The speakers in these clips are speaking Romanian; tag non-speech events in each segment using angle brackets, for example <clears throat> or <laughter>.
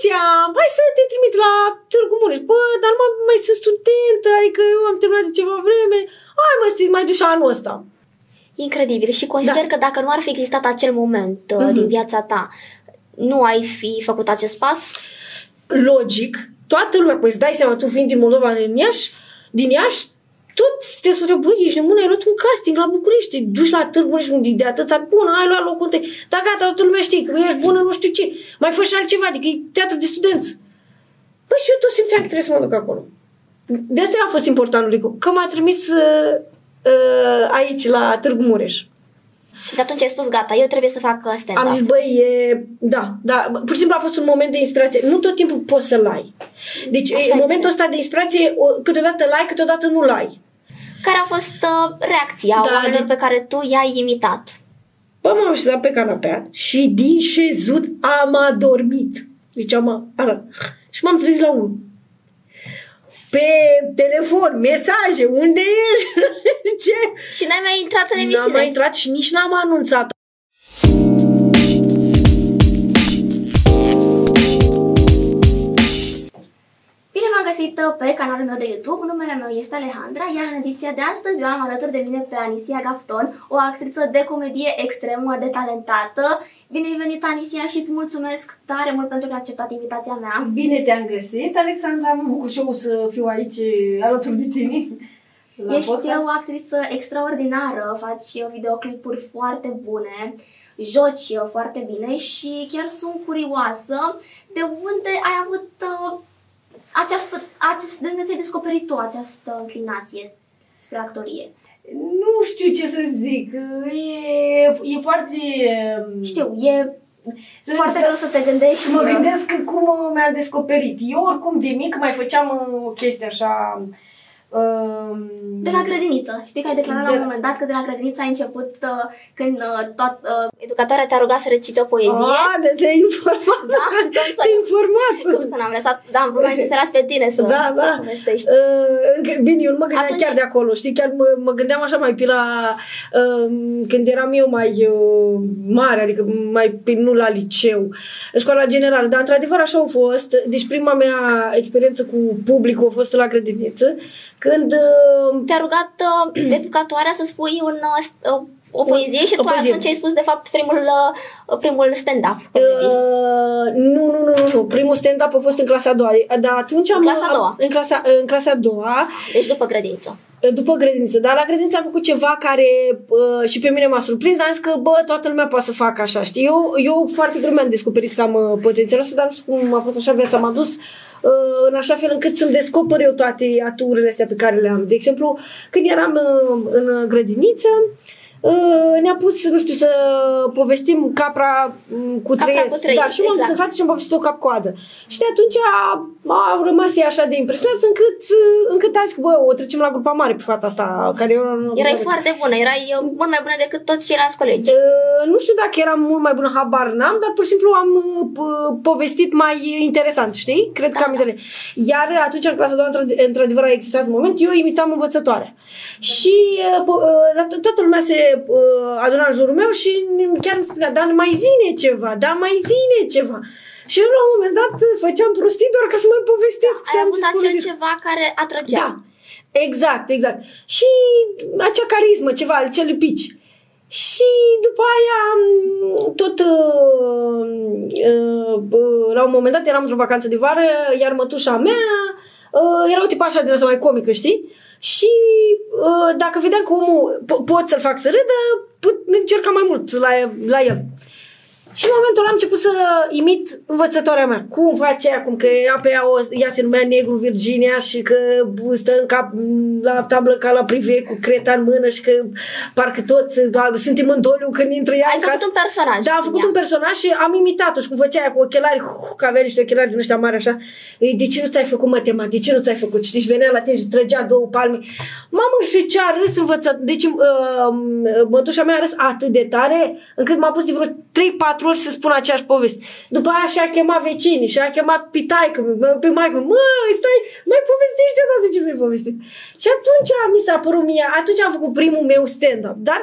Alicia, hai să te trimit la Târgu Mureș. Bă, dar mai, mai sunt studentă, adică eu am terminat de ceva vreme. Hai mă, să te mai duci anul ăsta. Incredibil. Și consider Da. că dacă nu ar fi existat acel moment uh, Mhm. din viața ta, nu ai fi făcut acest pas? logic, toată lumea, păi îți dai seama, tu fiind din Moldova, din Iași, din Iași, toți te spuneau, băi, ești nebun, ai luat un casting la București, te duci la Târgu Mureș, unde de atâția ani, bun, ai luat locul întâi, dar gata, toată lumea știe că ești bună, nu știu ce, mai fă și altceva, adică e teatru de studenți. Păi și eu tot simțeam că trebuie să mă duc acolo. De asta a fost important lui Licu, că m-a trimis uh, uh, aici, la Târgu Mureș. Și de atunci ai spus, gata, eu trebuie să fac uh, stand-up. Am zis, băi, e... Da, da, pur și simplu a fost un moment de inspirație. Nu tot timpul poți să-l ai. Deci, Așa în este. momentul ăsta de inspirație, o- câteodată l ai, câteodată nu-l ai. Care a fost uh, reacția Da, oamenilor de- pe care tu i-ai imitat? Bă, m-am așezat pe canapea și din șezut am adormit. Deci am arăt. Și m-am trezit la unul. Pe telefon, mesaje, unde ești? <laughs> Ce? Și n-ai mai intrat în N-am emisiune. mai intrat și nici n-am anunțat. Bine v-am găsit uh, pe canalul meu de YouTube, numele meu este Alejandra, iar în ediția de astăzi eu am alături de mine pe Anisia Gafton, o actriță de comedie extremă de talentată. Bine ai venit, Anisia, și îți mulțumesc tare mult pentru că ai acceptat invitația mea. Bine te-am găsit, Alexandra. Mă bucur și eu să fiu aici alături de tine. La Ești podcast. o actriță extraordinară, faci uh, videoclipuri foarte bune, joci uh, foarte bine și chiar sunt curioasă de unde ai avut uh, această, acest, de unde ți-ai descoperit tu această înclinație spre actorie. Nu știu ce să zic. E, e foarte... Știu, e Să- foarte să- greu să te gândești. Și mă uh, gândesc că cum mi-a descoperit. Eu oricum de mic mai făceam uh, o chestie așa... Um, De la grădiniță. Știi că ai declarat la De- un moment dat că de la grădiniță ai început uh, când uh, tot, uh, educatoarea te-a rugat să reciți o poezie. A, de te-ai informat. Da, <laughs> cum să- te-ai informat. Cum să n-am lăsat, da, am vrut mai înserat pe tine să Da, da. povestești. Uh, încă, bine, eu nu mă gândeam Atunci- chiar de acolo, știi, chiar mă, mă gândeam așa mai pe la, uh, când eram eu mai uh, mare, adică mai pe, nu la liceu, în școala generală, dar într-adevăr așa a fost, deci prima mea experiență cu publicul a fost la grădiniță, când uh, Te-a rugat uh, <clears throat> educatoarea să spui un, uh, st- uh, o poezie și o tu poezie. atunci ai spus de fapt primul, uh, primul stand-up. comedy. Uh, nu, nu, nu, nu, nu. Primul stand-up a fost în clasa a doua. Dar atunci am... clasa a doua. am- În clasa, în clasa a doua, Deci după grădință. după grădiniță. Dar la grădiniță am făcut ceva care uh, și pe mine m-a surprins, dar am zis că, bă, toată lumea poate să facă așa, știi? Eu, eu foarte greu mi-am descoperit că am uh, potențialul ăsta, dar nu știu cum a fost așa viața. M-a dus uh, în așa fel încât să-mi descoper eu toate aturile astea pe care le am. De exemplu, când eram uh, în grădiniță, Uh, ne-a pus, nu știu, să povestim capra mm, cu Capra trăiesc. cu trăiesc, Da, și eu m-am dus exact. în față și am povestit o cap-coadă. Și de atunci a, a rămas ea așa de impresionat încât, uh, încât a zis că, bă, o trecem la grupa mare pe fata asta, care eu nu... Erai foarte bună, erai uh, mult mai bună decât toți ceilalți colegi. Uh, nu știu dacă eram mult mai bună, habar n-am, dar pur și simplu am uh, p- povestit mai interesant, știi? Cred Da, că am da. intele. Iar atunci, în clasa a doua, într- într-adevăr, a existat un moment, eu imitam învățătoarea. Și uh, po- uh, la to- toată lumea se uh, aduna în jurul meu și chiar îmi spunea, dar mai zine ceva, dar mai zine ceva. Și eu la un moment dat făceam prostii doar ca să mai povestesc. să Ai am avut ce să acel povestesc. ceva care atrăgea. Da, exact, exact. Și acea carismă, ceva, acele pici. Și după aia, m, tot uh, uh, uh, la un moment dat eram într-o vacanță de vară, iar mătușa mea uh, era o tipă așa din asta mai comică, știi? Și uh, dacă vedeam că omul po- pot să-l fac să râdă, put- încercam mai mult la, la el. Și în momentul ăla am început să imit învățătoarea mea. Cum face ea, cum că ea pe ea, o, ea se numea Negru Virginia și că stă în cap la tablă ca la prive cu creta în mână și că parcă toți da, suntem în doliu când intră ea Ai în făcut casă. un personaj. Da, am făcut Ea. un personaj și am imitat-o și cum făcea ea cu ochelari, hu, că avea niște ochelari din ăștia mari așa. "Ei, De ce nu ți-ai făcut matematic? De ce nu ți-ai făcut? Știi, și venea la tine și trăgea două palme. Mamă, și ce a râs învățat. Deci, uh, mătușa mea a râs atât de tare încât m-a pus de vreo 3-4 ori să spun aceeași poveste. După aia și-a chemat vecinii, și-a chemat pe taică, pe maică, mă, stai, mai povestește odată ce mi-ai povestit. Și atunci mi s-a părut mie, atunci am făcut primul meu stand-up, dar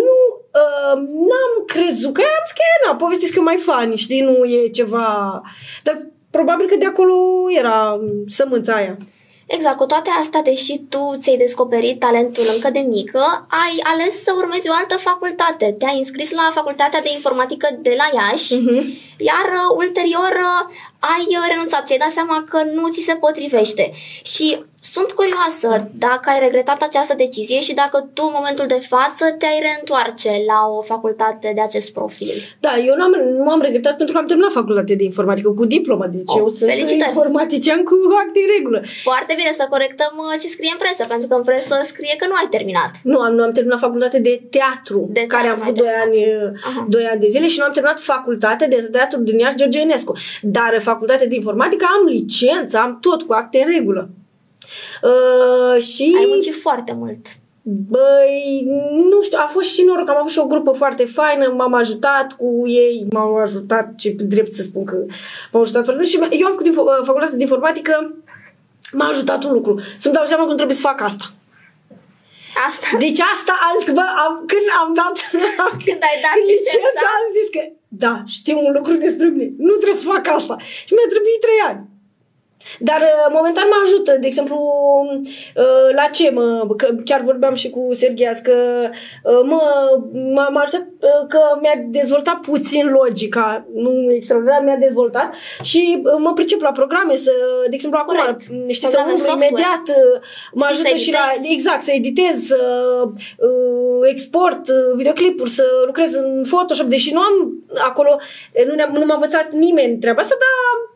nu, uh, n-am crezut că am zis că e, na, povestesc că e mai funny, știi, nu e ceva... Dar probabil că de acolo era sămânța aia. Exact, cu toate astea, deși tu ți-ai descoperit talentul încă de mică, ai ales să urmezi o altă facultate. Te-ai înscris la facultatea de informatică de la Iași, uh-huh. iar uh, ulterior uh, ai uh, renunțat, ți-ai dat seama că nu ți se potrivește. Și sunt curioasă dacă ai regretat această decizie și dacă tu, în momentul de față, te-ai reîntoarce la o facultate de acest profil. Da, eu n-am, nu am regretat pentru că am terminat facultatea de informatică cu diplomă, deci oh, eu sunt felicitări. informatician cu act în regulă. Foarte bine să corectăm uh, ce scrie în presă, pentru că în presă scrie că nu ai terminat. Nu, am, nu am terminat facultatea de teatru, de care am avut 2 ani, doi ani de zile și nu am terminat facultatea de teatru din Iași George Enescu. Dar facultatea de informatică am licență, am tot cu acte în regulă. Uh, și... Ai muncit foarte mult. Băi, nu știu, a fost și noroc, am avut și o grupă foarte faină, m-am ajutat cu ei, m-au ajutat, ce drept să spun că m-au ajutat foarte mult și eu am făcut facultatea de informatică, m-a ajutat un lucru, să-mi dau seama că nu trebuie să fac asta. Asta. Deci asta am zis că, bă, am, când am dat <laughs> când ai dat licența, am zis că da, știu un lucru despre mine, nu trebuie să fac asta. Și mi-a trebuit trei ani. Dar uh, momentan mă ajută, de exemplu, uh, la ce mă, că chiar vorbeam și cu Serghias, că uh, mă, mă, mă ajută că mi-a dezvoltat puțin logica, nu extraordinar, mi-a dezvoltat și mă pricep la programe, să, de exemplu, acum, Correct. știi, să umblu imediat, mă știi ajută și la, exact, să editez, să export videoclipuri, să lucrez în Photoshop, deși nu am acolo, nu, nu m-a învățat nimeni treaba asta, dar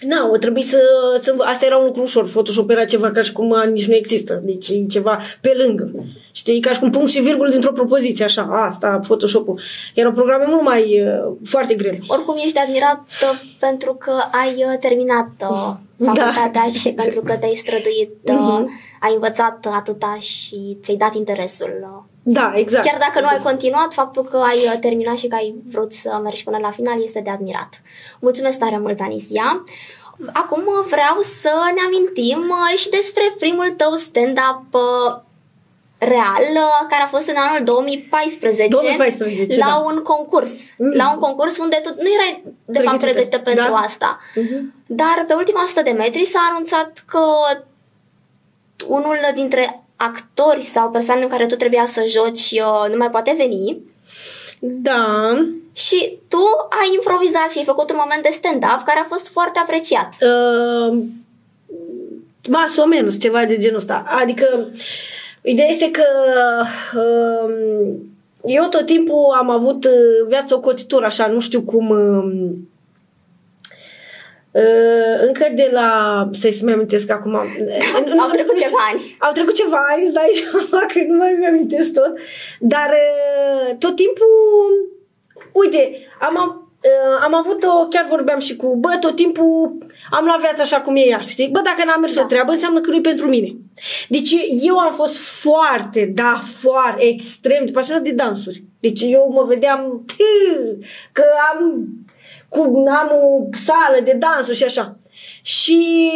Na, o trebuie să, să... Asta era un lucru ușor. Photoshop era ceva ca și cum nici nu există. Deci e ceva pe lângă. Știi? Ca și cum punct și virgul dintr-o propoziție. Așa, asta, Photoshop-ul. Erau programe mult mai... Uh, foarte grele. Oricum ești admirat pentru că ai uh, terminat uh, da. facultatea da. și pentru că te-ai străduit, uh, uh-huh. ai învățat atâta și ți-ai dat interesul uh, da, exact. Chiar dacă exact. nu ai exact. continuat, faptul că ai uh, terminat și că ai vrut să mergi până la final este de admirat. Mulțumesc tare mult, Anisia! Acum vreau să ne amintim uh, și despre primul tău stand-up uh, real, care a fost în anul 2014, 2014 la da. un concurs. Mm. La un concurs unde tu nu erai de pregătită. fapt pregătită pentru da. asta. Mm-hmm. Dar pe ultima 100 de metri s-a anunțat că unul dintre actori sau persoane în care tu trebuia să joci uh, nu mai poate veni. Da. Și tu ai improvizat și ai făcut un moment de stand-up care a fost foarte apreciat. Uh, ba, sau menos, ceva de genul ăsta. Adică, ideea este că uh, eu tot timpul am avut uh, viața o cotitură așa, nu știu cum... Uh, Uh, încă de la... Stai să-mi amintesc acum. au trecut ceva ani. Au trecut ceva ani, îți dai seama că nu mai mi-amintesc tot. Dar uh, tot timpul... Uite, am, uh, am avut-o, chiar vorbeam și cu, bă, tot timpul am luat viața așa cum e ea, știi? Bă, dacă n-am mers da. o treabă, înseamnă că nu e pentru mine. Deci eu am fost foarte, da, foarte, extrem de pasionat de dansuri. Deci eu mă vedeam că am cu am o sală de dansuri și așa. Și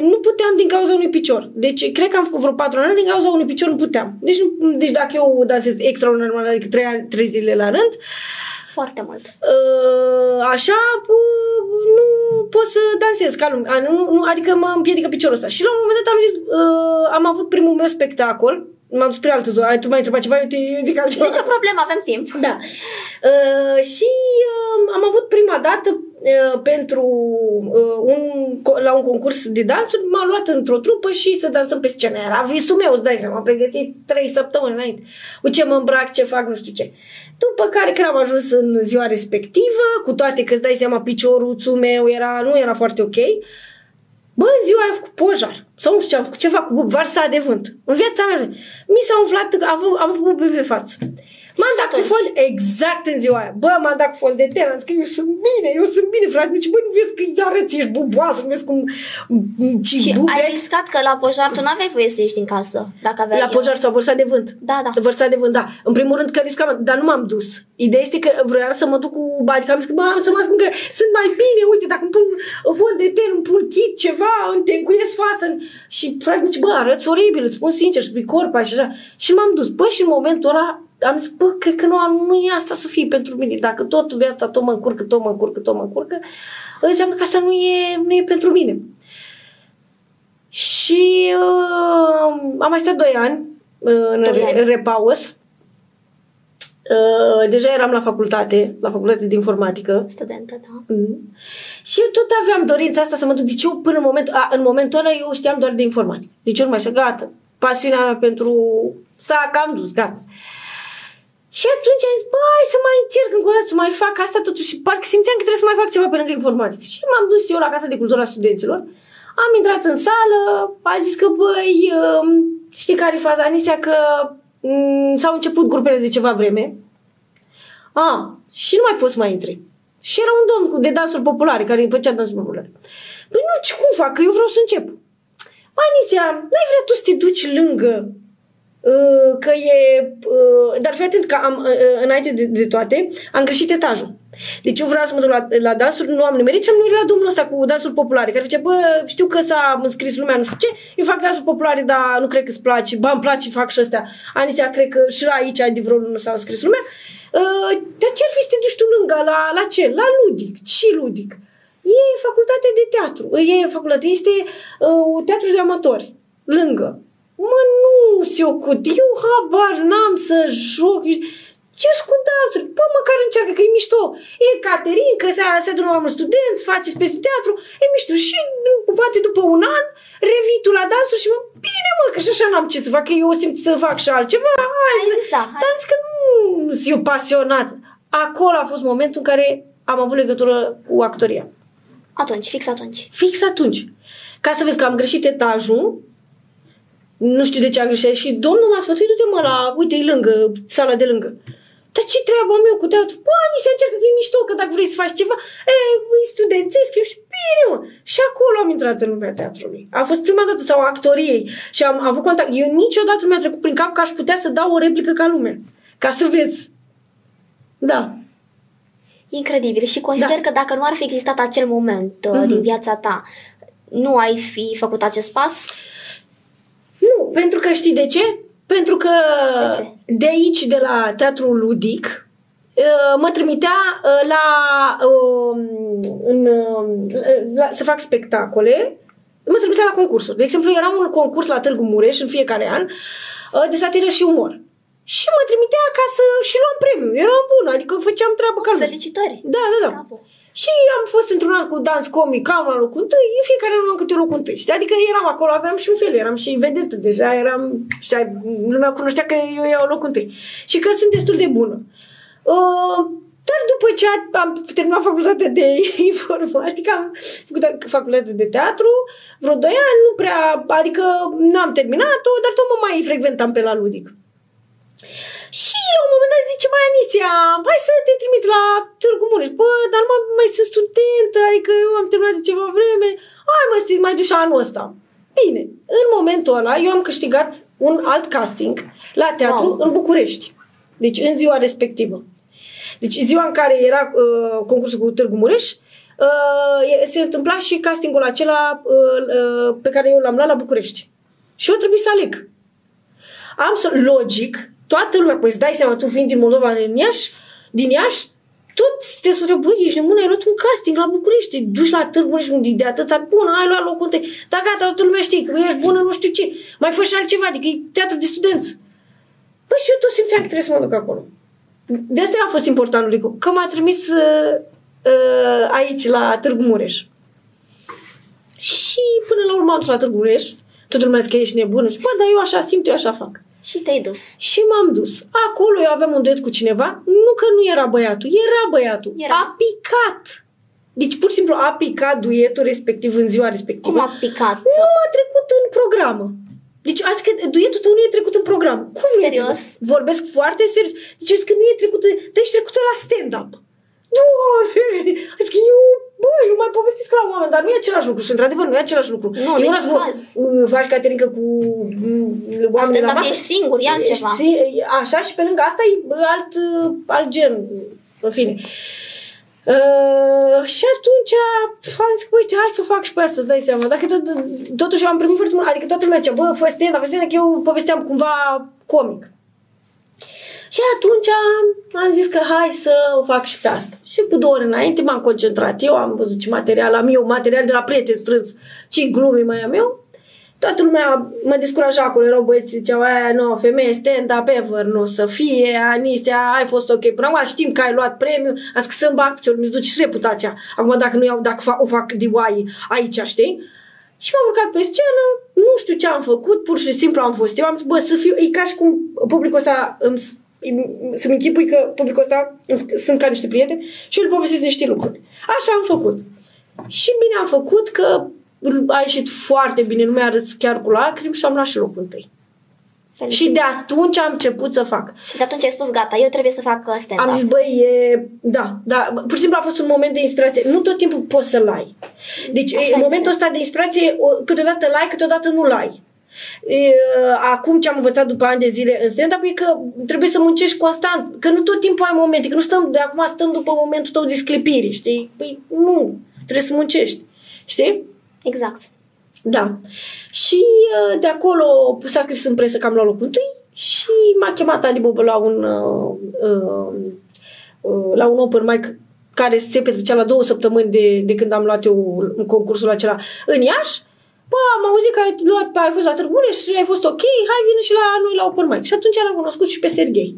nu puteam din cauza unui picior. Deci, cred că am făcut vreo patru ani, din cauza unui picior nu puteam. Deci, nu, deci dacă eu dansez extraordinar, adică trei, trei zile la rând, foarte mult. Uh, așa, nu pot să dansez ca lumea. Nu, nu, adică mă împiedică piciorul ăsta. Și la un moment dat am zis, uh, am avut primul meu spectacol, m-am spre altă zonă. Ai, tu mai întrebat ceva, eu, te, eu zic altceva. Nici o problemă, avem timp. Da. Uh, și uh, am avut prima dată uh, pentru uh, un, la un concurs de dansuri, m-am luat într-o trupă și să dansăm pe scenă. Era visul meu, îți dai seama, am pregătit trei săptămâni înainte. Cu ce mă îmbrac, ce fac, nu știu ce. După care când am ajuns în ziua respectivă, cu toate că îți dai seama, picioruțul meu era, nu era foarte ok, Bă, în ziua am făcut pojar. Sau nu știu ce am făcut, ceva cu varsa de vânt. În viața mea. Mi s-a umflat, am, am făcut pe față. M-am dat cu fond exact în ziua aia. Bă, m-am dat cu fond de ter, am zis că eu sunt bine, eu sunt bine, frate. Deci, bă, nu vezi că iară ți ești buboasă, nu vezi cum... Ce și bube. ai riscat că la pojar tu n-aveai voie să ieși din casă, dacă aveai La pojar s-a vărsat de vânt. Da, da. Vărsat de vânt, da. În primul rând că riscam, dar nu m-am dus. Ideea este că vreau să mă duc cu bani, că am zis că, bă, am să mă spun că sunt mai bine, uite, dacă îmi pun fond de ter, îmi pun kit, ceva, îmi te încuiesc fața. Și frate, zice, bă, arăți oribil, îți spun sincer, spui corpa și așa. Și m-am dus. Bă, și în momentul ăla am zis, bă, cred că nu, nu e asta să fie pentru mine. Dacă tot viața tot mă încurcă, tot mă încurcă, tot mă încurcă, înseamnă că asta nu e, nu e pentru mine. Și uh, am mai stat 2 ani uh, în Doi re- ani. repaus. Uh, deja eram la facultate, la facultate de informatică. Studentă, da. Mm. Și eu tot aveam dorința asta să mă duc. Deci eu până în momentul, a, în momentul ăla eu știam doar de informatică. Deci eu nu mai știu, gata. Pasiunea mea pentru s-a cam dus, gata. Și atunci am zis, bă, hai să mai încerc încă o dată să mai fac asta totuși. Parcă simțeam că trebuie să mai fac ceva pe lângă informatică. Și m-am dus eu la Casa de Cultură a Studenților. Am intrat în sală, a zis că, băi, um, știi care e faza, Anisia, că m- s-au început grupele de ceva vreme. A, și nu mai poți să mai intri. Și era un domn cu de dansuri populare, care făcea dansuri populare. Păi nu, ce cum fac? Că eu vreau să încep. Băi, Aniția, n-ai vrea tu să te duci lângă uh, că e... Uh, dar fii atent că am, uh, înainte de, de toate, am greșit etajul. Deci eu vreau să mă duc la, la dansuri, nu am nimerit și am numerit la domnul ăsta cu dansuri populare, care zice, bă, știu că s-a înscris lumea, nu știu ce, eu fac dansuri populare, dar nu cred că îți place, ba, îmi place, fac și astea. Aniția, cred că și aici de vreo lună s-a înscris lumea. Uh, de ce ar fi să te duci tu lângă, la, la ce? La Ludic. Ce Ludic? E facultate de teatru. E facultate, este uh, teatru de amatori. Lângă. Mă, nu se ocut. Eu habar n-am să joc. Eu sunt cu dansuri. Bă, măcar încearcă că e mișto. E Caterin, că se, se adună mai mulți studenți, face spre teatru. E mișto. Și poate după un an revii tu la dansuri și mă, bine mă, că și așa n-am ce să fac, că eu simt să fac și altceva. Hai, Ai zis da, hai. Dar am zis că nu sunt eu pasionat. Acolo a fost momentul în care am avut legătură cu actoria. Atunci, fix atunci. Fix atunci. Ca să vezi că am greșit etajul, nu știu de ce am greșit, și domnul m-a sfătuit, du-te mă la, uite, e lângă, sala de lângă. Dar ce treabă am eu cu teatru? Bă, ni se încercă că e mișto, că dacă vrei să faci ceva, e, e studențesc, eu și bine, mă. Și acolo am intrat în lumea teatrului. A fost prima dată, sau a actoriei. Și am avut contact. Eu niciodată nu mi-a trecut prin cap că aș putea să dau o replică ca lumea. Ca să vezi. Da. Incredibil. Și consider Da. că dacă nu ar fi existat acel moment uh, Mhm. din viața ta, nu ai fi făcut acest pas? Nu, pentru că știi de ce? Pentru că De ce? de aici, de la Teatrul Ludic, uh, mă trimitea uh, la, uh, în, uh, la, să fac spectacole, mă trimitea la concursuri. De exemplu, era un concurs la Târgu Mureș în fiecare an uh, de satiră și umor. Și mă trimitea ca să și luam premiu. Eram bună, adică făceam treabă ca lumea. Felicitări! Da, da, da. Bravo! Și am fost într-un an cu dans comic, am la locul întâi, în fiecare an am câte locul întâi. Știi? Adică eram acolo, aveam și un fel, eram și vedetă deja, eram, știi, lumea cunoștea că eu iau locul întâi. Și că sunt destul de bună. Uh, dar după ce am terminat facultatea de <laughs> informatică, am făcut facultatea de teatru, vreo 2 ani, nu prea, adică n-am terminat-o, dar tot mă mai frecventam pe la Ludic. Și la un moment dat zice, mai Anisia, hai să te trimit la Târgu Mureș. Bă, dar nu mai, mai sunt studentă, adică eu am terminat de ceva vreme. Hai mă, să te mai duci anul ăsta. Bine, în momentul ăla eu am câștigat un alt casting la teatru Wow. în București. Deci în ziua respectivă. Deci ziua în care era uh, concursul cu Târgu Mureș, uh, e- se întâmpla și castingul acela uh, uh, pe care eu l-am luat la București. Și eu trebuie să aleg am să, logic, toată lumea, păi îți dai seama, tu fiind din Moldova, din Iași, din Iași, tot te spunea, băi, ești nebună, ai luat un casting la București, te duci la Târgu Mureș, unde e de atâția bună, ai luat locul întâi, dar gata, toată lumea știe că ești bună, nu știu ce, mai fă și altceva, adică e teatru de studenți. Păi și eu tot simțeam că trebuie să mă duc acolo. De asta a fost important, Licu, că m-a trimis uh, uh, aici, la Târgu Mureș. Și până la urmă am dus la Târgu Mureș, toată lumea zice că ești nebună și bă, dar eu așa simt, eu așa fac. Și te-ai dus. Și m-am dus. Acolo eu aveam un duet cu cineva, nu că nu era băiatul, era băiatul. Era. A picat. Deci pur și simplu a picat duetul respectiv în ziua respectivă. Cum a picat? Nu a trecut în programă. Deci azi că duetul tău nu e trecut în program. Cum nu e Serios? trecut? Vorbesc foarte serios. Deci eu zic că nu e trecut, dar ești trecută la stand-up. Doamne! <laughs> Adică eu, bă, eu mai povestesc la oameni, dar nu e același lucru și într-adevăr nu e același lucru. Nu, eu niciun las vo- caz. uh, faci Caterinca cu mm, oameni la Stand-up masă. ești singur, e altceva. Ești- Așa și pe lângă asta e alt, uh, alt gen. În fine. Uh, și atunci am zis, că, uite, hai să o fac și pe asta, îți dai seama. Dacă tot, totuși eu am primit foarte mult, adică toată lumea zicea, bă, fă stand-up, fă stand-up, că eu povesteam cumva comic. Și atunci am zis că hai să o fac și pe asta. Și cu două ori înainte m-am concentrat. Eu am văzut ce material am eu, material de la prieteni strâns, ce glume mai am eu. Toată lumea mă descuraja acolo, erau băieți, ziceau, aia, nu, femeie stand-up ever, nu o să fie, Anisea, ai fost ok. Până acum știm că ai luat premiu, azi că să-mi bag mi-ți duci și reputația. Acum dacă nu iau, dacă fac, o fac DIY aici, știi? Și m-am urcat pe scenă, nu știu ce am făcut, pur și simplu am fost. Eu am zis, bă, să fiu, e ca și cum publicul ăsta îmi, să-mi închipui că publicul ăsta sunt ca niște prieteni și eu îl povestesc niște lucruri. Așa am făcut. Și bine am făcut că a ieșit foarte bine, nu mi-a arăt chiar cu lacrimi și am luat și locul întâi. Felicit. Și de atunci am început să fac. Și de atunci ai spus, gata, eu trebuie să fac stand Am zis, băi, e... Da, da, pur și simplu a fost un moment de inspirație. Nu tot timpul poți să-l ai. Deci, Așa în momentul ăsta de inspirație, câteodată l ai, câteodată nu-l ai. Acum ce am învățat după ani de zile în stand-up e că trebuie să muncești constant, că nu tot timpul ai momente, că nu stăm, de acum stăm după momentul tău de sclipire, știi? Păi nu, trebuie să muncești, știi? Exact. Da. Și uh, de acolo s-a scris în presă că am luat locul întâi și m-a chemat Ali Bobă la un, uh, uh, uh, la un open mic care se petrecea la două săptămâni de, de când am luat eu în concursul acela în Iași. Bă, am auzit că ai, luat, ai fost la Târgu și ai fost ok, hai vine și la noi la open mic. Și atunci l-am cunoscut și pe Serghei.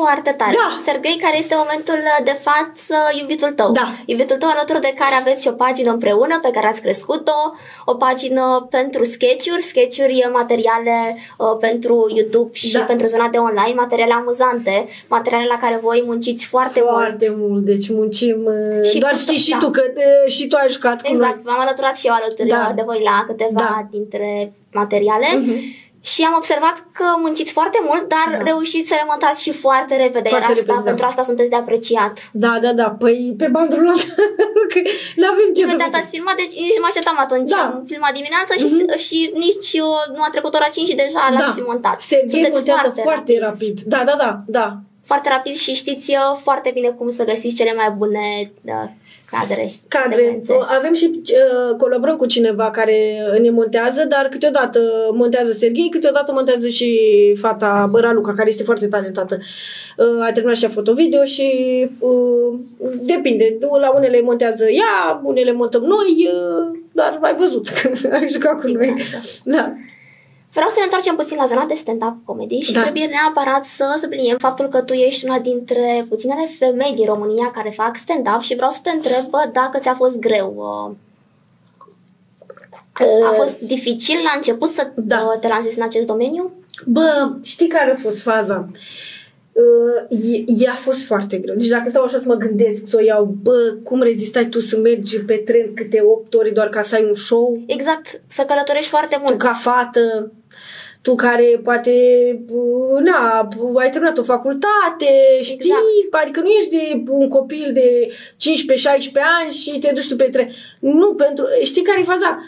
Foarte tare. Da. Sergei, care este momentul de față iubitul tău. Da. Iubitul tău alături de care aveți și o pagină împreună pe care ați crescut-o, o pagină pentru sketch-uri, sketch-uri materiale uh, pentru YouTube și da. pentru zona de online, materiale amuzante, materiale la care voi munciți foarte, foarte mult. Foarte mult, deci muncim, uh, și doar știi și da. tu că de, uh, și tu ai jucat cu Exact, noi. m-am alăturat și eu alături da. de voi la câteva da. dintre materiale. Uh-huh. Și am observat că munciți foarte mult, dar da. reușiți să remontați și foarte repede. Foarte asta, repede, da. pentru asta sunteți de apreciat. Da, da, da. Păi pe bandul ăla <laughs> nu avem ce să ați filmat, deci nici mă așteptam atunci. Da. Am filmat dimineața mm-hmm. și, și nici eu, nu a trecut ora 5 și deja da. l-ați montat. Serghei montează foarte, foarte rapid. Da, da, da, da. Foarte rapid și știți eu foarte bine cum să găsiți cele mai bune da, cadre. Cadre. Avem și uh, colaborăm cu cineva care ne montează, dar câteodată montează Serghei, câteodată montează și fata Băraluca, care este foarte talentată. Uh, a terminat și a foto-video și uh, depinde. La unele montează ea, unele montăm noi, uh, dar ai văzut <laughs> că ai jucat cu noi. Da. Vreau să ne întoarcem puțin la zona de stand-up comedy și da. trebuie neapărat să subliniem faptul că tu ești una dintre puținele femei din România care fac stand-up și vreau să te întreb dacă ți-a fost greu. A uh, fost dificil la început să da. te lansezi în acest domeniu? Bă, știi care a fost faza? Uh, uh, a fost foarte greu. Deci dacă stau așa să mă gândesc să o iau, bă, cum rezistai tu să mergi pe tren câte 8 ore doar ca să ai un show? Exact, să călătorești foarte mult. Tu ca fată, tu care poate, uh, na, ai terminat o facultate, știi, exact. adică nu ești de un copil de 15-16 ani și te duci tu pe tren. Nu, pentru, știi care e faza?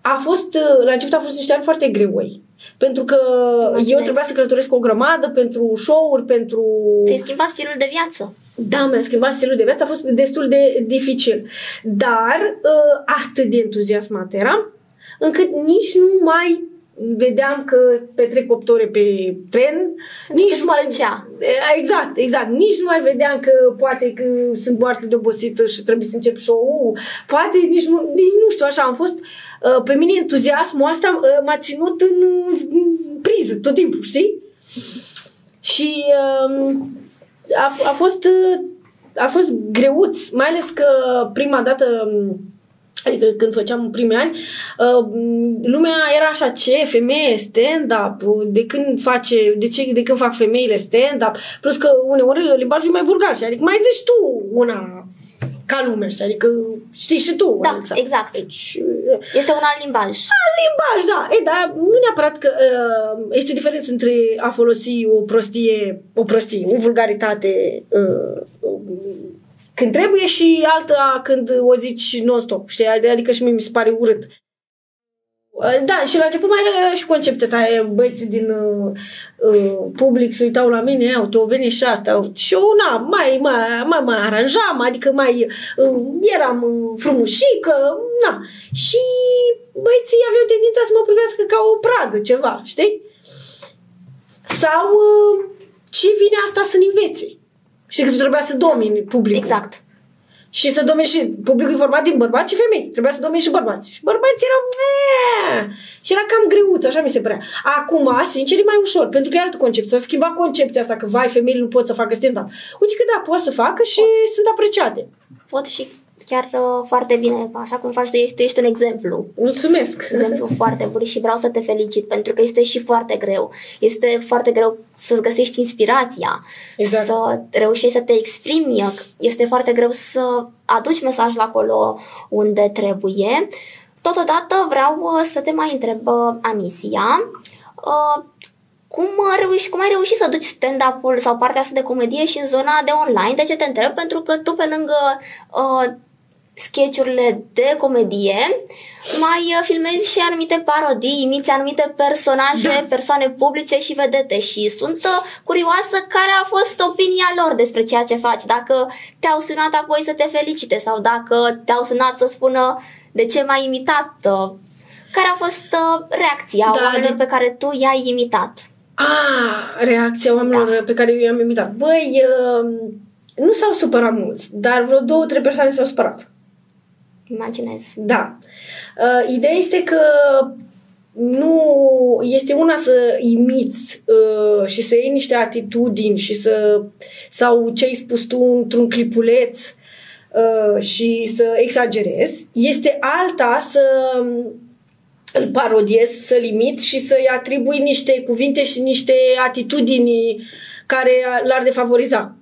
A fost, uh, la început a fost niște ani foarte greu, pentru că Imaginez. eu trebuia să călătoresc o grămadă pentru show-uri, pentru... Ți-ai schimbat stilul de viață. Da, mi-a schimbat stilul de viață, a fost destul de dificil. Dar uh, atât de entuziasmat eram, încât nici nu mai vedeam că petrec 8 ore pe tren, nici nu mai... Cea. Exact, exact. Nici nu mai vedeam că poate că sunt foarte de obosită și trebuie să încep show Poate nici nu, nici nu știu, așa am fost. Uh, pe mine entuziasmul asta uh, m-a ținut în, în priză tot timpul, știi? Și uh, a, a fost a fost greuț, mai ales că prima dată Adică când făceam primii ani, uh, lumea era așa, ce, femeie, stand-up, de când face, de, ce, de când fac femeile stand-up, plus că uneori limbajul e mai vulgar și adică mai zici tu una ca lumea, știi, adică știi și tu. Da, exact. exact. Deci, este un alt limbaj. Alt limbaj, da. E, dar nu neapărat că uh, este o diferență între a folosi o prostie, o prostie, o vulgaritate uh, când trebuie și alta când o zici non-stop, știi? Adică și mie mi se pare urât. Da, și la început mai era și concepția asta, băieții din uh, uh, public se uitau la mine, au o veni și asta. Și eu, na, mai, mai, mai, mai aranjam, adică mai uh, eram uh, frumușică, na. Și băieții aveau tendința să mă privească ca o pradă, ceva, știi? Sau uh, ce vine asta să învețe? Și că tu trebuia să domini publicul. Exact. Și să domini și publicul informat din bărbați și femei. Trebuia să domini și bărbați. Și bărbații erau... "Meh". Și era cam greuț, așa mi se părea. Acum, sincer, e mai ușor, pentru că e altă concepție. S-a schimbat concepția asta că, vai, femeile nu pot să facă stand-up. Uite că da, pot să facă și sunt apreciate. Pot și chiar uh, foarte bine, așa cum faci tu, ești, tu ești un exemplu. Mulțumesc! exemplu foarte bun și vreau să te felicit pentru că este și foarte greu. Este foarte greu să-ți găsești inspirația, Exact. să reușești să te exprimi. Este foarte greu să aduci mesajul acolo unde trebuie. Totodată vreau uh, să te mai întreb, uh, Anisia, uh, cum, reuși, cum ai reușit să duci stand-up-ul sau partea asta de comedie și în zona de online? De ce te întreb? Pentru că tu pe lângă uh, sketchurile de comedie, mai uh, filmezi și anumite parodii, imiți anumite personaje, Da. persoane publice și vedete și sunt uh, curioasă care a fost opinia lor despre ceea ce faci, dacă te-au sunat apoi să te felicite sau dacă te-au sunat să spună de ce m-ai imitat, uh, care a fost uh, reacția Da, oamenilor de- pe care tu i-ai imitat. Ah, reacția oamenilor Da. pe care eu i-am invitat. Băi, uh, nu s-au supărat mulți, dar vreo două, trei persoane s-au supărat. Imaginez. Da. Uh, ideea este că nu este una să imiți uh, și să iei niște atitudini și să sau ce ai spus tu într-un clipuleț uh, și să exagerezi. Este alta să îl parodiezi, să-l imiți și să-i atribui niște cuvinte și niște atitudini care l-ar defavoriza.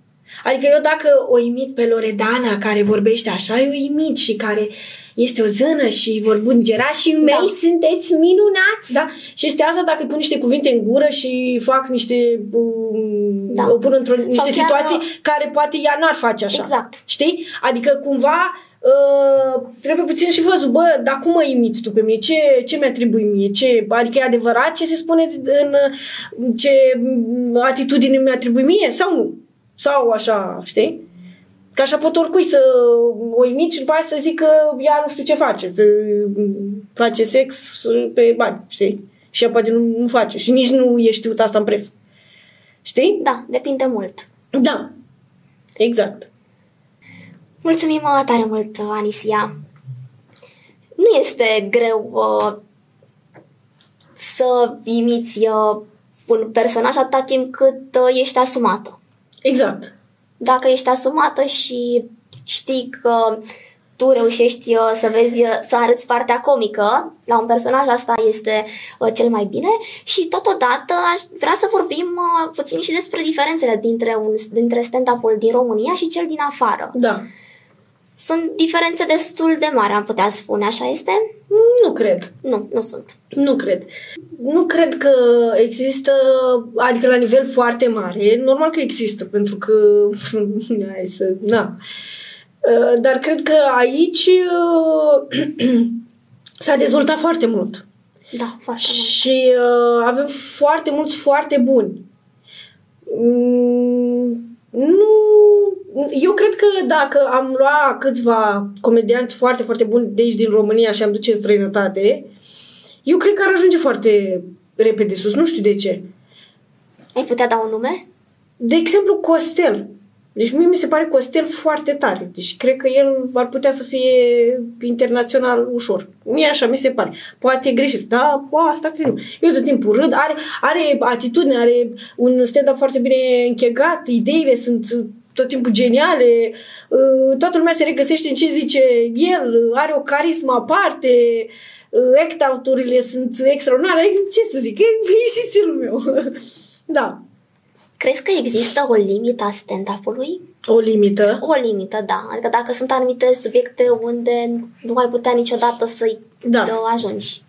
Adică eu dacă o imit pe Loredana care vorbește așa, eu o imit și care este o zână și vor bungerașii mei Da. sunteți minunați, da? Și este asta dacă îi pun niște cuvinte în gură și fac niște um, Da. o pun într-o niște chiar- situații care poate ea n-ar face așa. Exact. Știi? Adică cumva uh, trebuie puțin și văzut, bă, dar cum mă imiți tu pe mine? Ce, ce mi-atribui mie? Ce, adică e adevărat ce se spune în uh, ce mm, atitudine mi-atribui mie sau nu? Sau așa, știi? Că așa pot oricui să o imit și după aia să zic că ea nu știu ce face, să mm, face sex pe bani, știi? Și ea poate nu, nu face și nici nu e știut asta în presă. Știi? Da, depinde mult. Da. Exact. Mulțumim uh, tare mult, uh, Anisia. Nu este greu uh, să imiți uh, un personaj atâta timp cât uh, ești asumată. Exact. Dacă ești asumată și știi că tu reușești uh, să vezi, uh, să arăți partea comică la un personaj, asta este uh, cel mai bine și totodată aș vrea să vorbim uh, puțin și despre diferențele dintre, un, dintre stand-up-ul din România și cel din afară. Da. Sunt diferențe destul de mari, am putea spune, așa este? Nu cred. Nu, nu sunt. Nu cred. Nu cred că există, adică la nivel foarte mare, normal că există, pentru că, <laughs> hai să, na. Uh, Dar cred că aici uh, <clears throat> s-a dezvoltat foarte mult. Da, foarte mult. Și uh, avem foarte mulți foarte buni. Mm, nu... Eu cred că dacă am luat câțiva comedianți foarte, foarte buni de aici din România și am duce în străinătate, eu cred că ar ajunge foarte repede sus. Nu știu de ce. Ai putea da un nume? De exemplu, Costel. Deci mie mi se pare Costel foarte tare. Deci cred că el ar putea să fie internațional ușor. Mie așa mi se pare. Poate e greșit, dar bă, asta cred eu. Eu tot timpul râd, are, are atitudine, are un stand-up foarte bine închegat, ideile sunt tot timpul geniale, uh, toată lumea se regăsește în ce zice el, are o carismă aparte, uh, act-out-urile sunt extraordinare, ce să zic, e, e și stilul meu. <laughs> da. Crezi că există o limită a stand-up-ului? O limită. O limită, da. Adică dacă sunt anumite subiecte unde nu ai putea niciodată să-i Da. da. ajungi.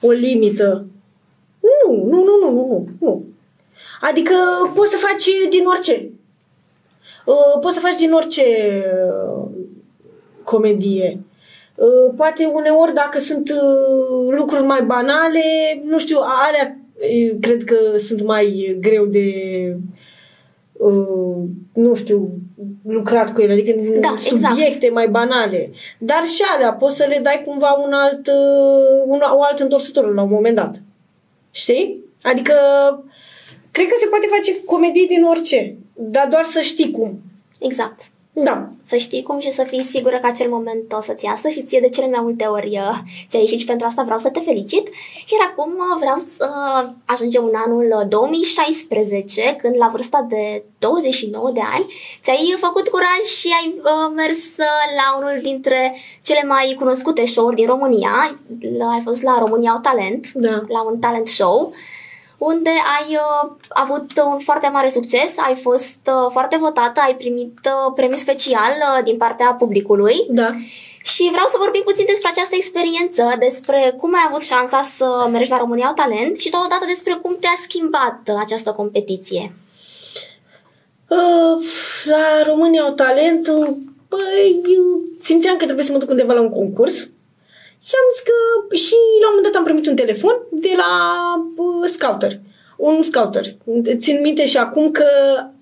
O limită. Nu, nu, nu, nu, nu, nu, nu. Adică poți să faci din orice. Uh, Poți să faci din orice uh, comedie. Uh, Poate uneori dacă sunt uh, lucruri mai banale, nu știu, alea uh, cred că sunt mai greu de uh, nu știu, lucrat cu ele, adică Da, subiecte exact. mai banale. Dar și alea poți să le dai cumva un alt, uh, un, o altă întorsătură la un moment dat. Știi? Adică, cred că se poate face comedie din orice, dar doar să știi cum. Exact. Da. Să știi cum și să fii sigură că acel moment o să-ți iasă și ție de cele mai multe ori uh, ți-a ieșit și pentru asta vreau să te felicit. Iar acum uh, vreau să ajungem în anul uh, 2016, când la vârsta de 29 de ani ți-ai făcut curaj și ai uh, mers uh, la unul dintre cele mai cunoscute show-uri din România. L- Ai fost la România au talent, Da. la un talent show unde ai uh, avut un foarte mare succes, ai fost uh, foarte votată, ai primit uh, premiu special uh, din partea publicului Da. și vreau să vorbim puțin despre această experiență, despre cum ai avut șansa să mergi la România au talent și totodată despre cum te-a schimbat uh, această competiție. Uh, la România au talent, uh, băi, eu simțeam că trebuie să mă duc undeva la un concurs și am zis că și la un moment dat am primit un telefon de la uh, scouter. Un scouter. Țin minte și acum că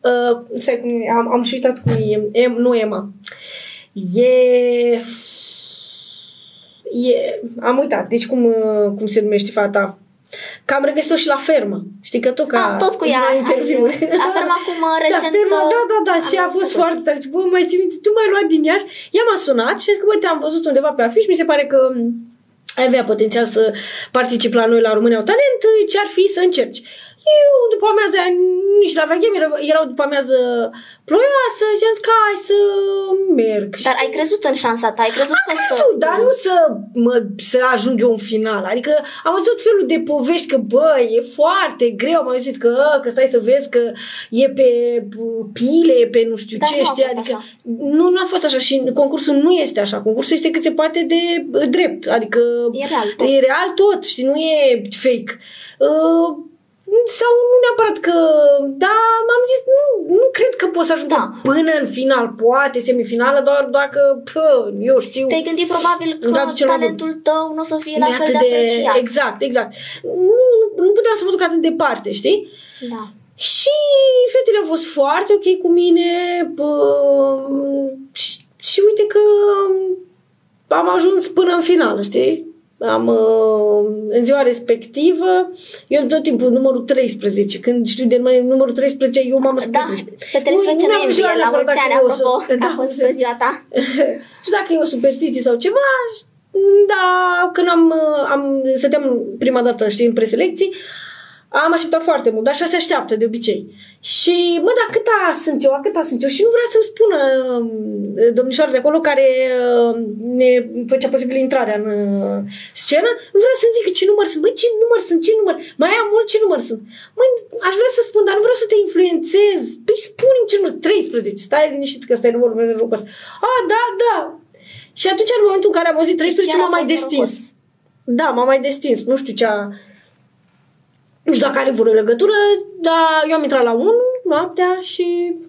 uh, stai, cum e, am, am și uitat cum e, em, nu Emma. E E, am uitat, deci cum, uh, cum se numește fata? Că am regăsit-o și la fermă. Știi că tot ca Ah, tot cu ea la ai- interviuri. la fermă acum, <laughs> recent, La fermă, da, da, da. am Și a fost văzut. foarte tare. Bă, mai ții minte, tu m-ai luat din Iași. Ea m-a sunat și a zis că, bă, te-am văzut undeva pe afiș. Mi se pare că m, ai avea potențial să participi la noi la România au talent. Ce ar fi să încerci? Eu, după amiază, nici la vechem, erau, erau după amiază ploioasă și am zis că hai să merg. Dar ai crezut în șansa ta, ai crezut că să... crezut, dar nu să, mă, să ajung eu în final. Adică am văzut tot felul de povești că, bă, e foarte greu. Am auzit că, că stai să vezi că e pe uh, pile, e pe nu știu Dar ce, nu a știi? fost Adică așa. nu, nu a fost așa și concursul nu este așa. Concursul este cât se poate de uh, drept. Adică E real tot. e real tot, știi? Nu e fake. Uh, sau nu neapărat că... Da, m-am zis, nu, nu cred că pot să ajung Da. până în final. Poate semifinală, doar dacă, pă, eu știu... Te-ai gândit probabil În că cazul cel mai bun. talentul tău nu o să fie la nu e fel de atât apreciat. Exact, exact. Nu, nu puteam să mă duc atât de departe, știi? Da. Și fetele au fost foarte ok cu mine bă, și, și uite că am ajuns până în final, știi? Am, uh, în ziua respectivă, eu tot timpul numărul 13, când știu de numai numărul 13, eu m-am născut Da, pe 13 noiembrie, la mulți ani, apropo, că a fost pe ziua ta. <laughs> și dacă e o superstiție sau ceva, da, când am, am stăteam prima dată, știi, în preselecții, am așteptat foarte mult, dar așa se așteaptă de obicei. Și, mă, dar câta sunt eu, a câta sunt eu? Și nu vrea să-mi spună uh, domnișoara de acolo care uh, ne făcea posibil intrarea în uh, scenă, nu vrea să zică ce număr sunt. Băi, ce număr sunt, ce număr? Mai am mult, ce număr sunt? Măi, aș vrea să spun, dar nu vreau să te influențez. Păi spune-mi ce număr, 13. Stai liniștit că ăsta e numărul meu norocos. A, da, da. Și atunci, în momentul în care am auzit 13, chiar a m-am mai fost destins. norocos. Da, m-am mai destins. Nu știu ce a... Nu știu dacă are vreo legătură, dar eu am intrat la 1 noaptea și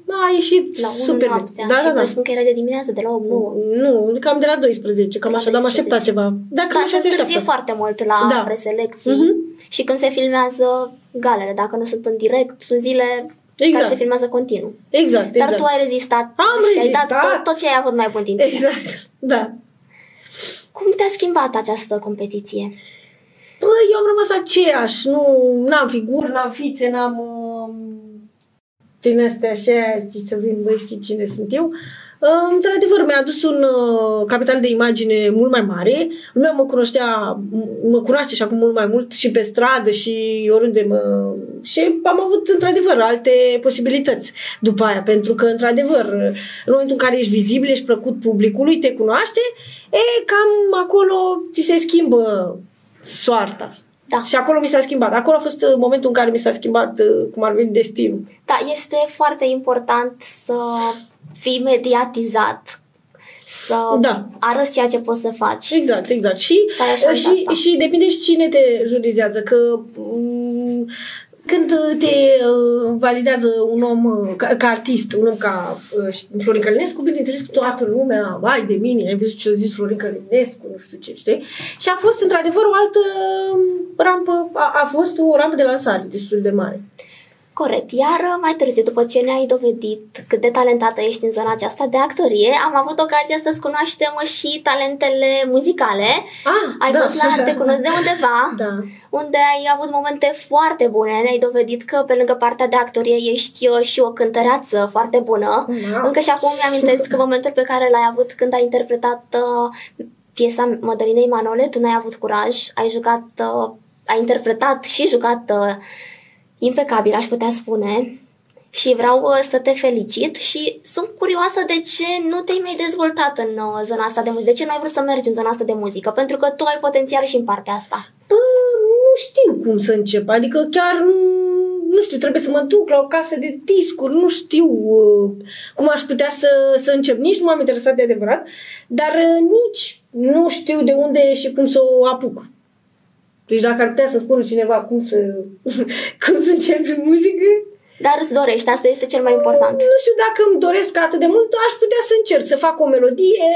a ieșit La 1 super noaptea. bine. Da, și da, da. presupun că era de dimineață, de la 8 9 Nu, cam de la 12, cam la așa, dar am 12. așteptat ceva. Dacă Da, nu se așa se întârzie așteaptă. foarte mult la Da. preselecții Mhm. și când se filmează galele, dacă nu sunt în direct, sunt zile Exact. care se filmează continuu. Exact, Dar exact. tu ai rezistat Am și ai dat rezistat. tot, tot ce ai avut mai bun din tine. Exact, da. Cum te-a schimbat această competiție? Păi, eu am rămas aceeași, nu, n-am figuri, n-am fițe, n-am uh, din astea așa, știi, să vin, băi, știi cine sunt eu. Uh, într-adevăr, mi-a adus un uh, capital de imagine mult mai mare. Lumea mă cunoștea, m- mă cunoaște și acum mult mai mult și pe stradă și oriunde mă... Și am avut, într-adevăr, alte posibilități după aia, pentru că, într-adevăr, în momentul în care ești vizibil, ești plăcut publicului, te cunoaște, e, cam acolo ți se schimbă soarta. Da. Și acolo mi s-a schimbat. Acolo a fost uh, momentul în care mi s-a schimbat uh, cum ar veni destinul. Da, este foarte important să fii mediatizat, să Da. arăți ceea ce poți să faci. Exact, exact. Și, Să ai așa și, asta. și depinde și cine te jurizează, că m, când te uh, validează un om uh, ca, ca artist, un om ca uh, Florin Călinescu, bineînțeles că toată lumea, vai de mine, ai văzut ce a zis Florin Călinescu, nu știu ce, știi? Și a fost într-adevăr o altă rampă, a, a fost o rampă de lansare destul de mare. Corect. Iar uh, mai târziu, după ce ne-ai dovedit cât de talentată ești în zona aceasta de actorie, am avut ocazia să-ți cunoaștem și talentele muzicale. Ah, ai da. fost la Te cunosc de undeva, <laughs> Da. unde ai avut momente foarte bune. Ne-ai dovedit că pe lângă partea de actorie ești uh, și o cântăreață foarte bună. Wow. Încă și acum mi-amintesc momentul pe care l-ai avut când ai interpretat uh, piesa Mădălinei Manole, tu n-ai avut curaj, ai jucat, uh, ai interpretat și jucat uh, impecabil, aș putea spune. Și vreau uh, să te felicit și sunt curioasă de ce nu te-ai mai dezvoltat în uh, zona asta de muzică. De ce nu ai vrut să mergi în zona asta de muzică? Pentru că tu ai potențial și în partea asta. Bă, nu știu cum să încep. Adică chiar nu, nu știu, trebuie să mă duc la o casă de discuri, nu știu uh, cum aș putea să, să încep. Nici nu m-am interesat de adevărat, dar uh, nici nu știu de unde și cum să o apuc. Deci dacă ar putea să spună cineva cum să, <laughs> cum să încep în muzică, Dar îți dorești, asta este cel mai important. nu știu dacă îmi doresc atât de mult, aș putea să încerc să fac o melodie,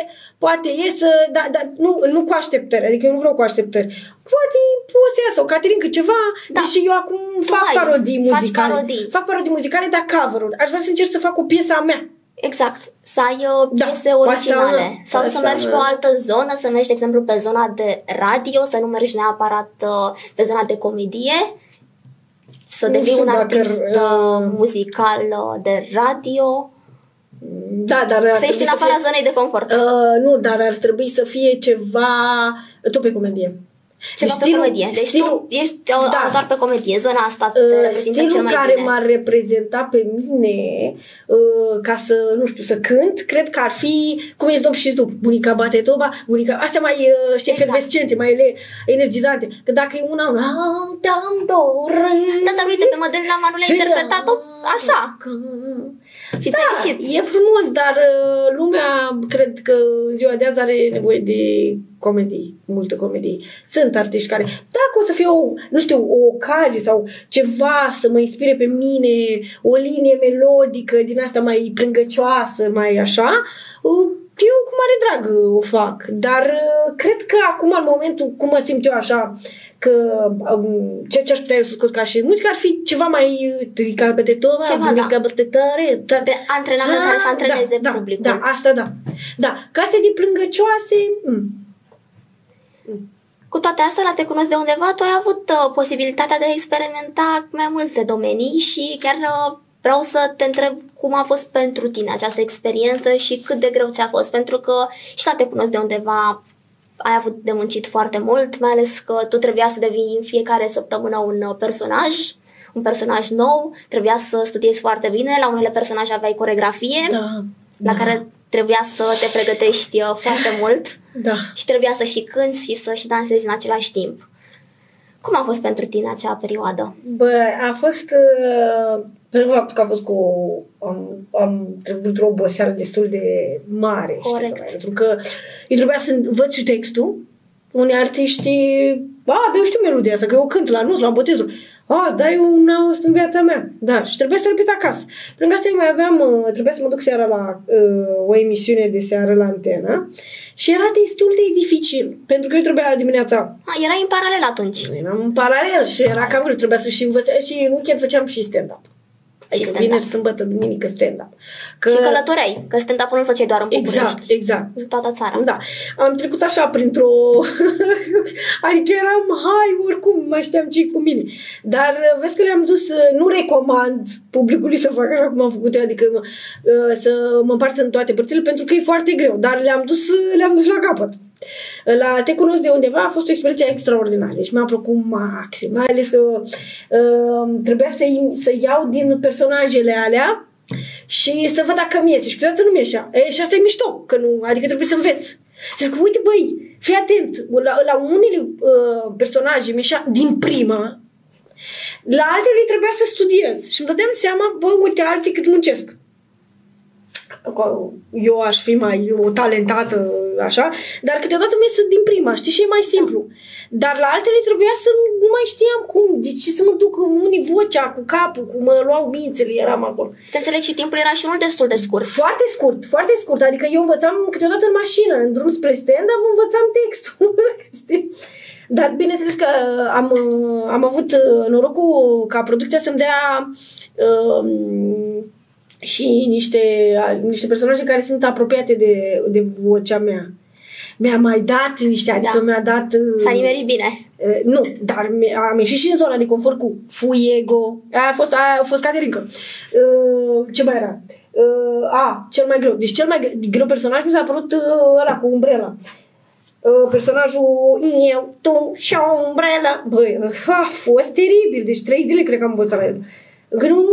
poate iesă, dar da, nu, nu cu așteptări, adică eu nu vreau cu așteptări. Poate o să iasă o Caterinca ceva, Da. deși eu acum Tu fac ai, parodii faci muzicale. parodii. Fac parodii muzicale, dar cover-uri. Aș vrea să încerc să fac o piesă a mea. Exact. Să ai uh, Da, piese poate originale. seamănă, Sau poate să mergi pe o seamănă. altă zonă, să mergi, de exemplu, pe zona de radio, să nu mergi neapărat uh, pe zona de comedie, să Nu devii știu un dacă, artist uh, uh, muzical uh, de radio, Da, dar ar să trebui ieși în să afara fie, zonei de confort. uh, Nu, dar ar trebui să fie ceva tot pe comedie. Ceva pe comedie. Deci tu ești da. da. doar pe comedie. Zona asta te Uh, reprezintă cel stilul mai care bine. m-ar reprezenta pe mine uh, ca să, nu știu, să cânt, cred că ar fi cum e Zdop și Zdop. Bunica bate toba, bunica... Astea mai, uh, știi, Exact. efervescente, mai ele, energizante. Că dacă e una... "Ah, te-am dorit Da, dar uite, pe Mădălina Manule ai și interpretat-o așa. Și ți-a da, ieșit. e frumos, dar uh, lumea cred că în ziua de azi are nevoie de comedii, multă comedie. Sunt artiști care, dacă o să fie o, nu știu, o ocazie sau ceva să mă inspire pe mine, o linie melodică din asta mai plângăcioasă, mai așa, uh, eu cu mare drag uh, o fac. Dar uh, cred că acum, în momentul cum mă simt eu așa, că um, ceea ce aș putea eu să scot ca și muzică ar fi ceva mai ridicat pe tova, Ceva, bunica da. băte tare, tare. De antrenament care să antreneze da, publicul. Da, asta da. Da, că astea de plângăcioase, mm, Cu toate astea, la Te Cunosc de undeva, tu ai avut uh, posibilitatea de a experimenta mai multe domenii și chiar uh, vreau să te întreb cum a fost pentru tine această experiență și cât de greu ți-a fost, pentru că și la Te Cunosc de undeva ai avut de muncit foarte mult, mai ales că tu trebuia să devii în fiecare săptămână un uh, personaj, un personaj nou, trebuia să studiezi foarte bine, la unele personaje aveai coregrafie, da, la da, care trebuia să te pregătești uh, foarte <laughs> mult da. și trebuia să și cânți și să și dansezi în același timp. Cum a fost pentru tine acea perioadă? Bă, a fost, uh, pe lângă faptul că a fost cu, am, am trecut o oboseală destul de mare, Corect. știi, pentru că eu trebuia să învăț și textul, unii artiști, a, dar eu știu melodia asta, că eu cânt la nus, la botezul. A, da, eu n-am auzit în viața mea. Da, și trebuia să repet acasă. Pe lângă asta eu mai aveam, uh, trebuia să mă duc seara la uh, o emisiune de seară la antena și era destul de dificil, pentru că eu trebuia dimineața A, erai în paralel atunci. Eram în paralel și era cam greu, trebuia să și învăț. Și în weekend făceam și stand-up. Adică stand-up. vineri, sâmbătă, duminică stand-up. Că... Și călătoreai, că stand-up nu-l făceai doar în Exact, București. exact. În toată țara. Da. Am trecut așa printr-o... <laughs> adică eram, hai, oricum, mai știam ce cu mine. Dar uh, vezi că le-am dus, uh, nu recomand publicului să facă așa cum am făcut eu, adică mă, uh, să mă împart în toate părțile, pentru că e foarte greu. Dar le-am dus, uh, le-am dus la capăt. La Te cunosc de undeva a fost o experiență extraordinară. Deci mi-a plăcut maxim. Mai ales că uh, trebuia să, să iau din personajele alea și să văd dacă mi iese. Și câteodată nu mi ieșea. E, și asta e mișto, că nu, adică trebuie să înveți. Și zic, uite băi, fii atent, la, la unele uh, personaje mi ieșea din prima, la altele trebuia să studiez. Și îmi dădeam seama, bă, uite, alții cât muncesc. Eu aș fi mai o talentată, așa, dar câteodată mi să din prima, știi, și e mai simplu. Dar la altele trebuia să nu mai știam cum, deci să mă duc unii vocea cu capul, cu mă luau mințele, eram acolo. Te înțeleg și timpul era și unul destul de scurt. Foarte scurt, foarte scurt, adică eu învățam câteodată în mașină, în drum spre stand-up, învățam textul, <laughs> știi? Dar bineînțeles că am, am avut norocul ca producția să-mi dea uh, și niște, niște personaje care sunt apropiate de, de vocea mea. Mi-a mai dat niște, adică da. mi-a dat... S-a nimerit bine. Uh, nu, dar am ieșit și în zona de confort cu Fuego. Aia a fost, aia a fost Caterinca. Uh, ce mai era? Uh, a, cel mai greu. Deci cel mai greu personaj mi s-a părut uh, ăla cu umbrela. Uh, personajul eu, tu și o umbrela. Băi, a fost teribil. Deci trei zile cred că am învățat la el. Că nu,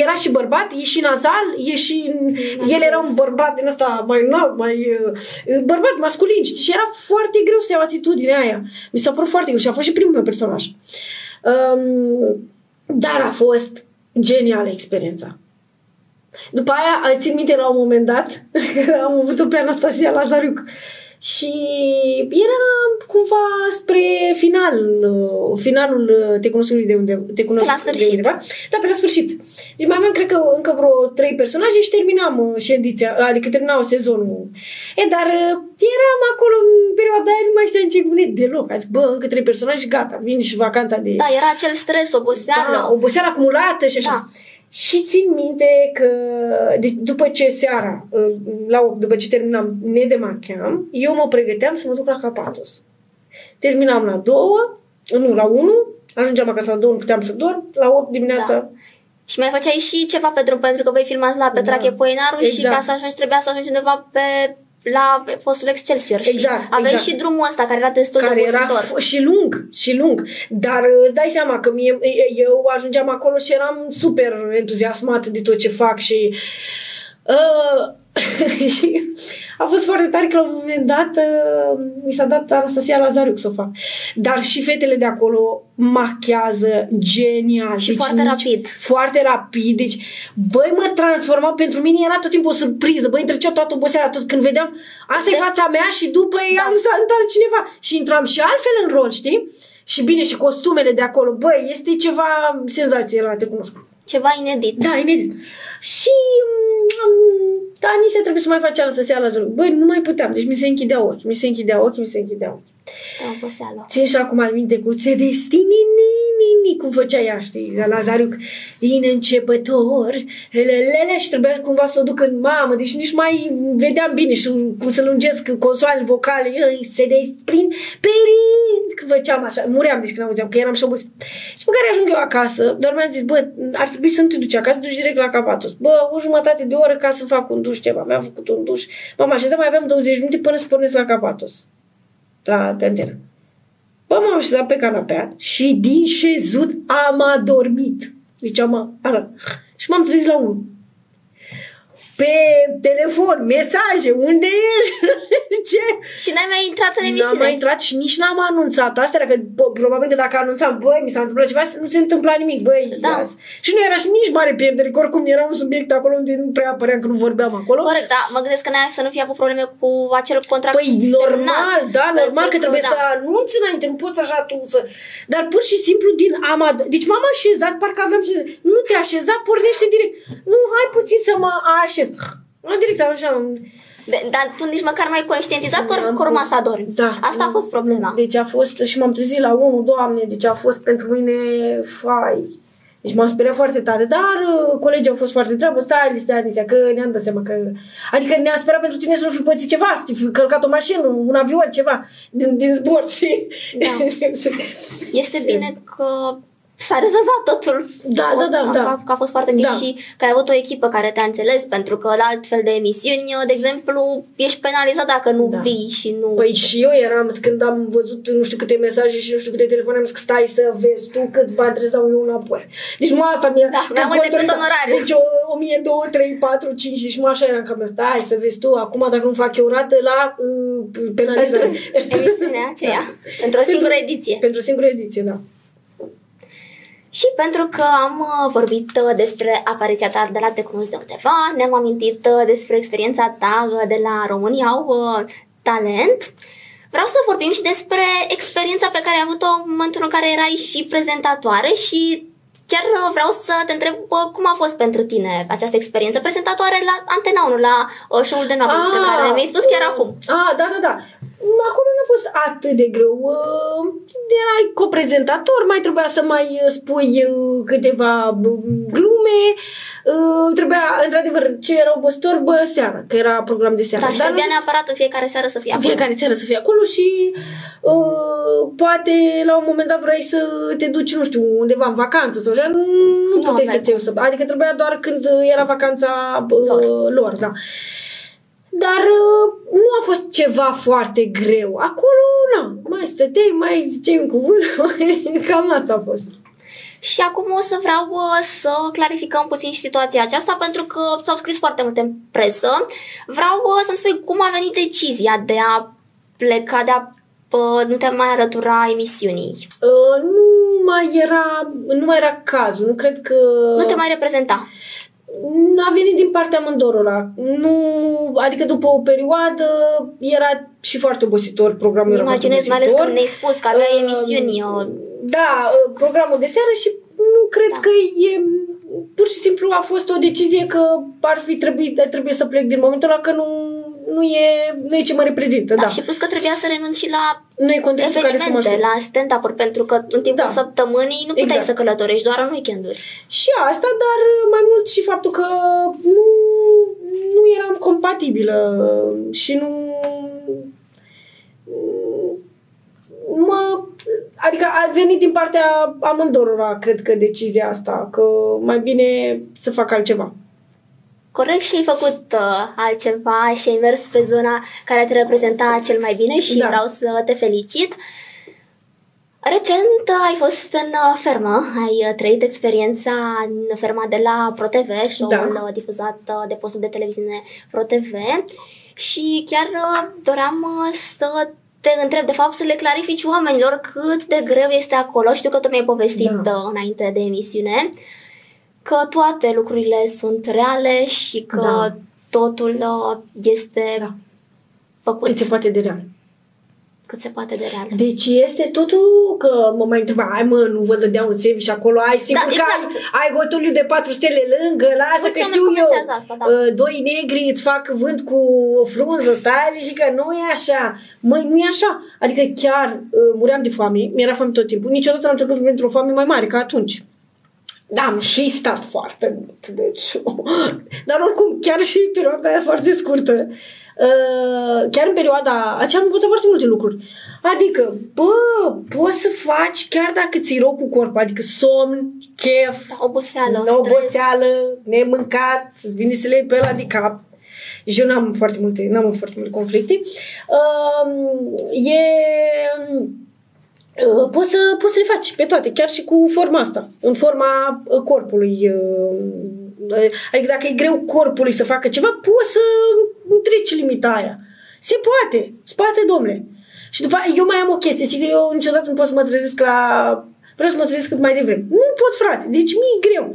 era și bărbat, e și nazal, e și... El era un bărbat din ăsta mai înalt, mai... Uh, bărbat masculin, știi? Și era foarte greu să iau atitudinea aia. Mi s-a părut foarte greu și a fost și primul meu personaj. Um, dar a fost genială experiența. După aia, țin minte la un moment dat, <laughs> am avut-o pe Anastasia Lazariuc. Uh, și era cumva spre final, uh, finalul uh, te cunoscului de unde te cunosc la sfârșit. de undeva. Da, pe la sfârșit. Deci mai aveam, cred că, încă vreo trei personaje și terminam uh, și ediția, adică terminau sezonul. E, dar eram acolo în perioada aia, nu mai știam ce gândit deloc. Adică, bă, încă trei personaje, gata, vin și vacanța de... Da, era acel stres, oboseală. Da, oboseală acumulată și așa. Da. Și țin minte că deci, după ce seara, la 8, după ce terminam, ne demacheam, eu mă pregăteam să mă duc la Capatos. Terminam la 2, nu, la 1, ajungeam acasă la 2, nu puteam să dorm, la 8 dimineața da. Și mai făceai și ceva pe drum, pentru că voi filmați la Petrache da. Poinaru exact. și ca să ajungi trebuia să ajungi undeva pe la fostul Excelsior exact, și aveai exact. și drumul ăsta care era destul care de era f- și lung, și lung. Dar îți dai seama că mie, eu ajungeam acolo și eram super entuziasmat de tot ce fac și uh, <laughs> și a fost foarte tare că la un moment dat uh, mi s-a dat Anastasia Lazariuc să o fac. Dar și fetele de acolo machează genial. Și deci foarte rapid. Foarte rapid. Deci, băi, mă transforma. Pentru mine era tot timpul o surpriză. Băi, trecea toată oboseala tot când vedeam asta e fața mea și după ea da. s-a cineva. Și intram și altfel în rol, știi? Și bine, și costumele de acolo. Băi, este ceva senzație la te cunosc. Ceva inedit. Da, inedit. Și um, da, nici se trebuie să mai faci să se la Băi, nu mai puteam. Deci mi se închideau ochi, mi se închideau ochi, mi se închideau ochi. Oboseală. Țin și acum al minte cu ți destini, ni, ni, cum făcea ea, știi, la Lazariuc, din începător, lelele, și trebuia cumva să o duc în mamă, deci nici mai vedeam bine și cum să lungesc consoalele vocale, se desprind perind, că făceam așa, muream deci când auzeam, că eram și obosit. Și pe care ajung eu acasă, doar mi-am zis, bă, ar trebui să nu te duci acasă, duci direct la Capatos. Bă, o jumătate de oră ca să fac un duș ceva. Mi-am făcut un duș. Mama, și mai aveam 20 minute până să pornesc la Capatos la, pe antenă. Bă, m-am așezat pe canapea și din șezut am adormit. Deci am, ala, și m-am trezit la unul pe telefon, mesaje, unde ești? <laughs> Ce? Și n-ai mai intrat în emisiune? N-am mai intrat și nici n-am anunțat asta, că probabil că dacă anunțam, băi, mi s-a întâmplat ceva, nu se întâmpla nimic, băi, da. Las. Și nu era și nici mare pierdere, că oricum era un subiect acolo unde nu prea apăream că nu vorbeam acolo. Corect, da, mă gândesc că n-ai să nu fi avut probleme cu acel contract Păi normal, da, normal că trebuie da. să anunți înainte, nu poți așa tu să... Dar pur și simplu din amad... Deci m-am așezat, parcă aveam și... Nu te așeza, pornește direct. Nu, hai puțin să mă așez. Nu direct, așa... Dar tu nici măcar nu ai conștientizat că, că urma să adormi. Da. Asta a fost problema. Deci a fost, și m-am trezit la unul, doamne, deci a fost pentru mine, fai. Deci m-am speriat foarte tare, dar uh, colegii au fost foarte treabă, stai, stai, stai, că ne-am dat seama că... Adică ne-am sperat pentru tine să nu fi pățit ceva, să fi călcat o mașină, un avion, ceva, din, din zbor, știi? Da. <laughs> este bine că s-a rezolvat totul. Da, da, da, da. Că a fost foarte bine da. și că ai avut o echipă care te-a înțeles, pentru că la altfel de emisiuni, de exemplu, ești penalizat dacă nu da. vii și nu... Păi și eu eram, când am văzut nu știu câte mesaje și nu știu câte telefoane, am zis că stai să vezi tu cât bani trebuie să dau eu înapoi. Deci mă asta mi-a... Da, mai mult decât onorariu. Deci o, 1000, 2, 3, 4, 5, deci mă așa eram cam stai să vezi tu, acum dacă nu fac eu rată la uh, penalizare. Pentru <laughs> emisiunea aceea. Da. Pentru o singură ediție. Pentru o singură ediție, da. Și pentru că am uh, vorbit uh, despre apariția ta de la Te Cunosc de undeva, ne-am amintit uh, despre experiența ta uh, de la România au uh, talent. Vreau să vorbim și despre experiența pe care ai avut-o în momentul în care erai și prezentatoare și chiar uh, vreau să te întreb uh, cum a fost pentru tine această experiență prezentatoare la Antena 1, la uh, show-ul de noapte despre care mi-ai spus chiar acum. Ah, da, da, da. Acolo nu a fost atât de greu. Uh, Erai coprezentator, mai trebuia să mai uh, spui uh, câteva uh, glume. Uh, Trebuia, într-adevăr, ce era obositor, bă, seara, că era program de seară. Da, și Dar trebuia nu- neapărat în fiecare seară să fie în acolo. fiecare seară să fii acolo și uh, poate la un moment dat vrei să te duci, nu știu, undeva în vacanță sau așa, nu, nu Nu puteai aveai să-ți iei o să... Adică trebuia doar când era vacanța uh, Lor. lor. lor, da. Dar uh, nu a fost ceva foarte greu. Acolo, na, mai stăteai, mai ziceai un cuvânt, <laughs> cam asta a fost. Și acum o să vreau uh, să clarificăm puțin și situația aceasta pentru că s-au scris foarte multe în presă. Vreau uh, să-mi spui cum a venit decizia de a pleca, de a uh, nu te mai alătura emisiunii. Uh, nu mai era, nu mai era cazul, nu cred că... Nu te mai reprezenta. A venit din partea amândorora. Nu, adică după o perioadă era și foarte obositor programul. era foarte Imaginez, mai ales obositor. când ne-ai spus că aveai Uh, emisiuni. uh, Da, uh, programul de seară și nu cred Da. că e pur și simplu a fost o decizie că ar fi trebuit, trebuie să plec din momentul ăla că nu, nu, e, nu e ce mă reprezintă. Da, Da, și plus că trebuia să renunți și la Nu e contextul care să mă evenimente, aștept. la stand-up-uri, pentru că în timpul Da. săptămânii nu puteai Exact. să călătorești doar în weekenduri. Și asta, dar mai mult și faptul că nu, nu eram compatibilă și nu mă, adică a venit din partea amândorora, cred că decizia asta, că mai bine să fac altceva. Corect și ai făcut uh, altceva și ai mers pe zona care te reprezenta cel mai bine și Da. vreau să te felicit. Recent uh, ai fost în uh, fermă, ai uh, trăit experiența în ferma de la ProTV, show-ul Da. uh, difuzat uh, de postul de televiziune ProTV și chiar uh, doream uh, să te întreb, de fapt, să le clarifici oamenilor cât de greu este acolo. Știu că tu mi-ai povestit Da. uh, înainte de emisiune că toate lucrurile sunt reale și că Da. totul uh, este Da. făcut Cât se poate de real. cât se poate de real. Deci este totul că mă mai întreba, ai mă, nu vă dădeau un semn și acolo ai sigur Da, că exact. ai, ai hotuliu de patru stele lângă, lasă Uite, că ne știu eu. comentează asta, da. Uh, Doi negri îți fac vânt cu o frunză, stai și că nu e așa. Măi, nu e așa. Adică chiar uh, muream de foame, mi-era foame tot timpul. Niciodată n-am trecut printr-o foame mai mare ca atunci. Da, am și stat foarte mult, deci... <laughs> Dar oricum, chiar și în perioada aia foarte scurtă, uh, chiar în perioada aceea am învățat foarte multe lucruri. Adică, bă, poți să faci chiar dacă ți-i rău cu corpul, adică somn, chef, Da, oboseală, la stres. oboseală, nemâncat, vine să le iei pe ăla de cap. Și eu n-am foarte multe, n-am avut foarte multe conflicte. Uh, e... Uh, poți să, poți să le faci pe toate, chiar și cu forma asta, în forma uh, corpului. uh, uh, Adică dacă e greu corpului să facă ceva, poți să treci limita aia. Se poate. Spață, domnule. Și după aia, eu mai am o chestie, și că eu niciodată nu pot să mă trezesc la... Vreau să mă trezesc cât mai devreme. Nu pot, frate. Deci mi-e greu.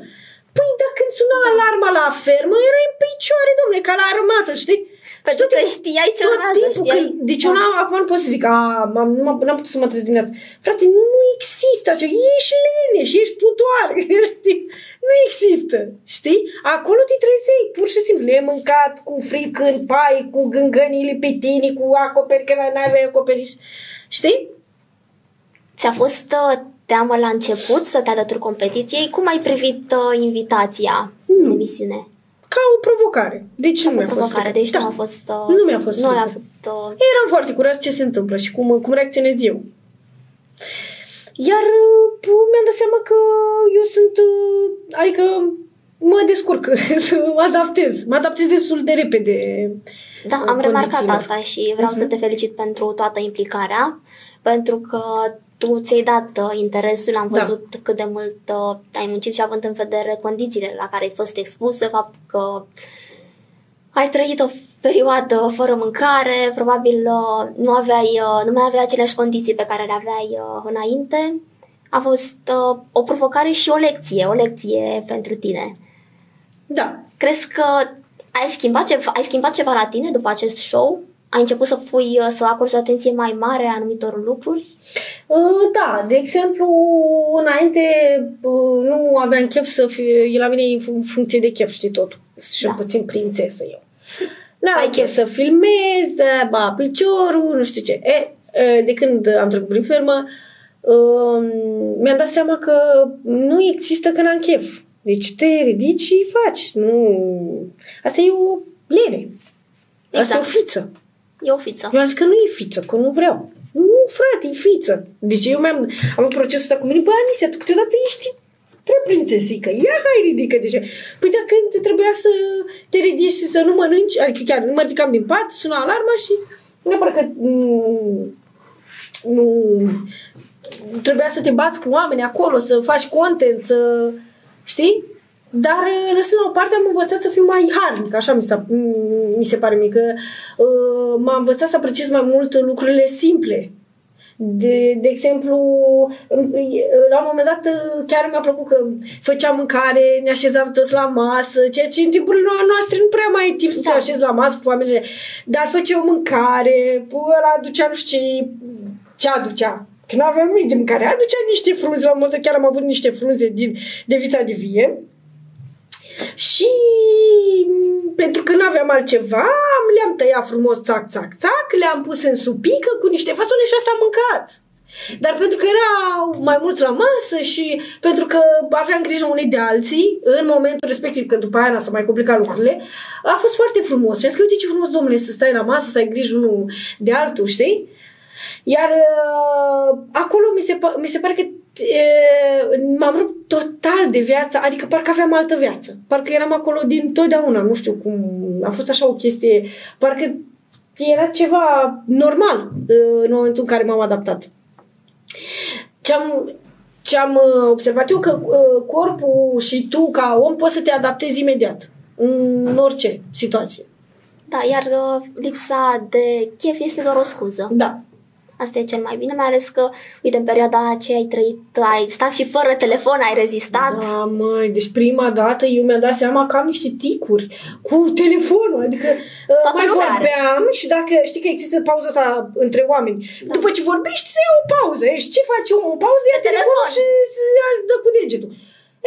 Păi dacă când suna alarma la fermă, era în picioare, domnule, ca la armată, știi? Pentru Și tot că timpul- știai ce tot urmează, timpul știai. Că, deci Da. eu n-am, acum nu pot să zic, a, m-am, nu m-am, n-am putut să mă trezesc dimineața. Frate, nu există așa, ești lene și ești putoare, <laughs> știi? Nu există, știi? Acolo te trezeai, pur și simplu, nemâncat, cu fric în pai, cu gângănile pe tine, cu acoperi, că n-aveai acoperiș, știi? Ți-a fost uh, teamă la început să te alături competiției? Cum ai privit uh, invitația Hmm. în emisiune? Ca o provocare. Deci nu O mi-a fost provocare, frică. deci da. nu a fost... Uh, Nu mi-a fost Nu a frică. fost... Uh, Eram foarte curios ce se întâmplă și cum, cum reacționez eu. Iar uh, mi-am dat seama că eu sunt, uh, adică mă descurc, <laughs> să mă adaptez. Mă adaptez destul de repede. Da, uh, am remarcat condițiilor. asta și vreau să te felicit pentru toată implicarea, pentru că tu ți-ai dat uh, interesul, am Da. văzut cât de mult uh, ai muncit și având în vedere condițiile la care ai fost expusă, faptul că ai trăit o perioadă fără mâncare, probabil uh, nu aveai, uh, nu mai aveai aceleași condiții pe care le aveai uh, înainte. a fost uh, o provocare și o lecție, o lecție pentru tine. Da. Crezi că ai schimbat, ceva, ai schimbat ceva la tine după acest show? Ai început să pui, uh, să acorzi o atenție mai mare anumitor lucruri? Uh, Da, de exemplu, înainte uh, nu aveam chef să fie, e la mine în funcție de chef, știi tot. Și Da. da. puțin prințesă eu. <laughs> Ai N-am chef. chef să filmez, ba piciorul, nu știu ce. E, e, de când am trecut prin fermă, um, mi-am dat seama că nu există când am chef. Deci te ridici și faci. Nu... Asta e o lene. Asta Exact. e o fiță. E o fiță. Eu am zis că nu e fiță, că nu vreau. Nu, frate, e fiță. Deci eu mi-am am un procesul ăsta cu mine. Bă, Anisia, tu câteodată ești prea prințesică. Ia, hai, ridică deja. Păi dacă te trebuia să te ridici și să nu mănânci, adică chiar nu mă ridicam din pat, suna alarma și neapărat că mm, nu trebuia să te bați cu oameni acolo, să faci content, să știi? Dar uh, lăsând la o parte am învățat să fiu mai harnic, așa mi, s-a, mi se pare mie, că uh, m-am învățat să apreciez mai mult lucrurile simple. De, de exemplu, în- la un moment dat uh, chiar mi-a plăcut că făceam mâncare, ne așezam toți la masă, ceea ce în timpurile noastre nu prea mai ai timp să te Da. așezi la masă cu familie, dar făceam mâncare, ăla aducea nu știu ce, ce aducea. Când aveam nimic de mâncare, aducea niște frunze, la un moment dat chiar am avut niște frunze din, de vița de vie. Și m, pentru că nu aveam altceva, le-am tăiat frumos, țac, țac, țac, le-am pus în supică cu niște fasole și asta am mâncat. Dar pentru că erau mai mulți la masă și pentru că aveam grijă unii de alții, în momentul respectiv, că după aia s-a mai complicat lucrurile, a fost foarte frumos. Și am zis că, uite ce frumos, domnule, să stai la masă, să ai grijă unul de altul, știi? Iar uh, acolo mi se, pa- mi se pare că uh, m-am rupt total de viața, adică parcă aveam altă viață. Parcă eram acolo din totdeauna, nu știu cum, a fost așa o chestie, parcă era ceva normal uh, în momentul în care m-am adaptat. Ce-am, ce-am uh, observat eu că uh, corpul și tu ca om poți să te adaptezi imediat în orice situație. Da, iar uh, lipsa de chef este doar o scuză. Da. Asta e cel mai bine, mai ales că, uite, în perioada aceea ai trăit, ai stat și fără telefon, ai rezistat. Da, măi, deci prima dată eu mi-am dat seama că am niște ticuri cu telefonul, adică uh, Toată mai lumea are. vorbeam și dacă știi că există pauza asta între oameni, da. după ce vorbești, se ia o pauză, și ce face omul? O pauză, ia Pe telefonul telefon. și se ia, dă cu degetul.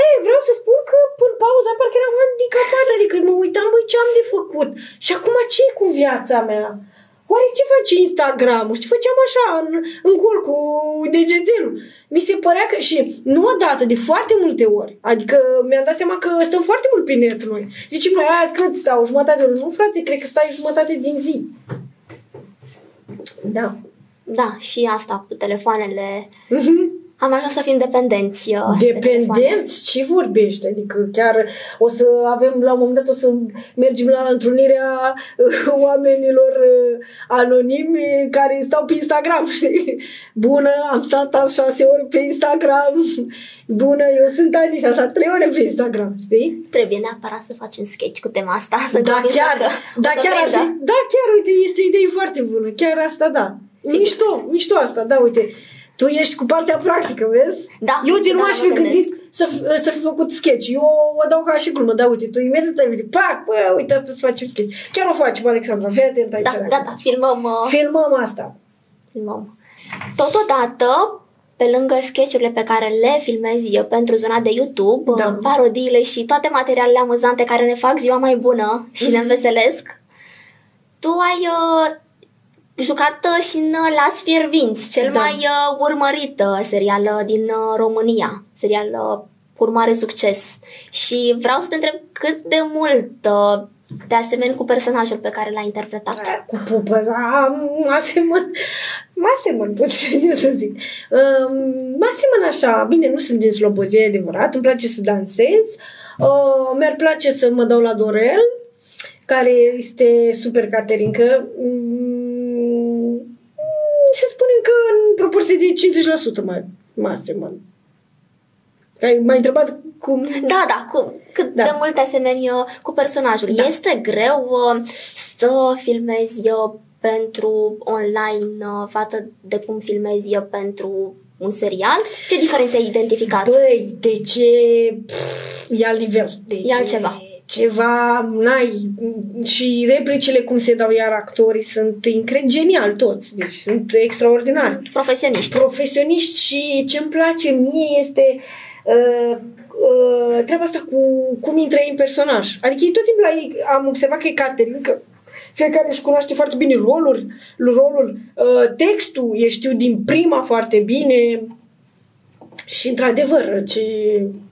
Ei, vreau să spun că în pauza parcă eram handicapat, adică mă uitam, băi, ce am de făcut? Și acum ce e cu viața mea? Oare ce face Instagram-ul? Și făceam așa, în, în gol cu degețelul. Mi se părea că, și nu odată, de foarte multe ori. Adică mi-am dat seama că stăm foarte mult pe net noi. Zicem noi, aia cât stau? Jumătate de oră? Nu, frate, cred că stai jumătate din zi. Da. Da, și asta cu telefoanele. Mhm. Am ajuns să fim dependenți. uh, de telefoane. Dependenți? Ce vorbești? Adică chiar o să avem, la un moment dat o să mergem la întrunirea uh, oamenilor uh, anonimi care stau pe Instagram, <laughs> știi? Bună, am stat azi șase ore pe Instagram. Bună, eu sunt Anisa, am stat trei ore pe Instagram, știi? Trebuie neapărat să facem sketch cu tema asta. Să Da, chiar, da, chiar ar fi, da, chiar, uite, este o idee foarte bună. Chiar asta, da. Sigur. Mișto, mișto asta, da, uite. Tu ești cu partea practică, vezi? Da, Eu, uite, nu da, aș mă fi gândesc. gândit să, f- să fi făcut sketch. Eu o dau ca și glumă, da, uite, tu imediat ai venit, pac, bă, uite, asta să facem sketch. Chiar o facem, Alexandra, fii atent aici. Da, dacă- gata, filmăm, uh, Filmăm asta. filmăm. Totodată, pe lângă sketchurile pe care le filmez eu pentru zona de YouTube, Da. uh, parodiile și toate materialele amuzante care ne fac ziua mai bună și ne înveselesc, tu ai uh, jucat uh, și în uh, Las Fiervinți, cel Da. mai uh, urmărit uh, serial uh, din uh, România, serial uh, cu mare succes. Și vreau să te întreb cât de mult uh, te asemeni cu personajul pe care l-ai interpretat. Cu pupă, da, mă asemăn, mă asemăn puțin, ce să zic. Um, mă asemăn așa, bine, nu sunt din Slobozia, e adevărat, îmi place să dansez, uh, mi-ar place să mă dau la Dorel, care este super caterincă. Mm, să spunem că în proporție de 50% mai mă asemăn. Ai mai întrebat cum... Da, da, cum, cât Da. de mult te asemeni uh, cu personajul. Da. Este greu uh, să filmezi eu pentru online uh, față de cum filmezi eu pentru un serial? Ce diferențe ai identificat? Băi, de ce... Pff, e alt nivel. Deci, E altceva. Ceva, n-ai... Și replicile cum se dau iar actorii sunt incre- genial toți. Deci sunt extraordinari. Profesioniști. profesioniști și ce îmi place mie este uh, uh, treaba asta cu cum intră ei în personaj. Adică ei tot timpul la ei, am observat că e Caterin, că fiecare își cunoaște foarte bine rolul, rolul uh, textul e știu din prima foarte bine și într-adevăr ce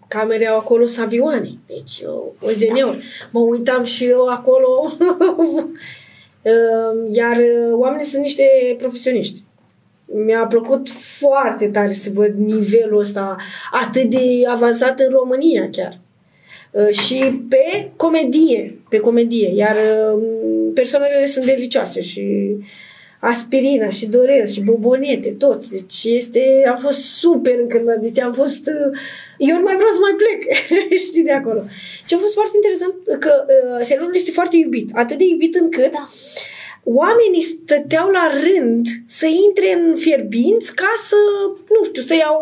camere au acolo sunt avioane, deci o, o zeneuri. Mă uitam și eu acolo Uh, <laughs> iar uh, oamenii sunt niște profesioniști. Mi-a plăcut foarte tare să văd nivelul ăsta atât de avansat în România chiar. Uh, și pe comedie, pe comedie, iar uh, persoanele sunt delicioase și aspirina și dorel și bobonete, toți. Deci este, a fost super încântat. Deci am fost... uh, Eu nu mai vreau să mai plec, <laughs> știi, de acolo. Și a fost foarte interesant că uh, serialul este foarte iubit. Atât de iubit încât Da. oamenii stăteau la rând să intre în fierbinți ca să, nu știu, să iau...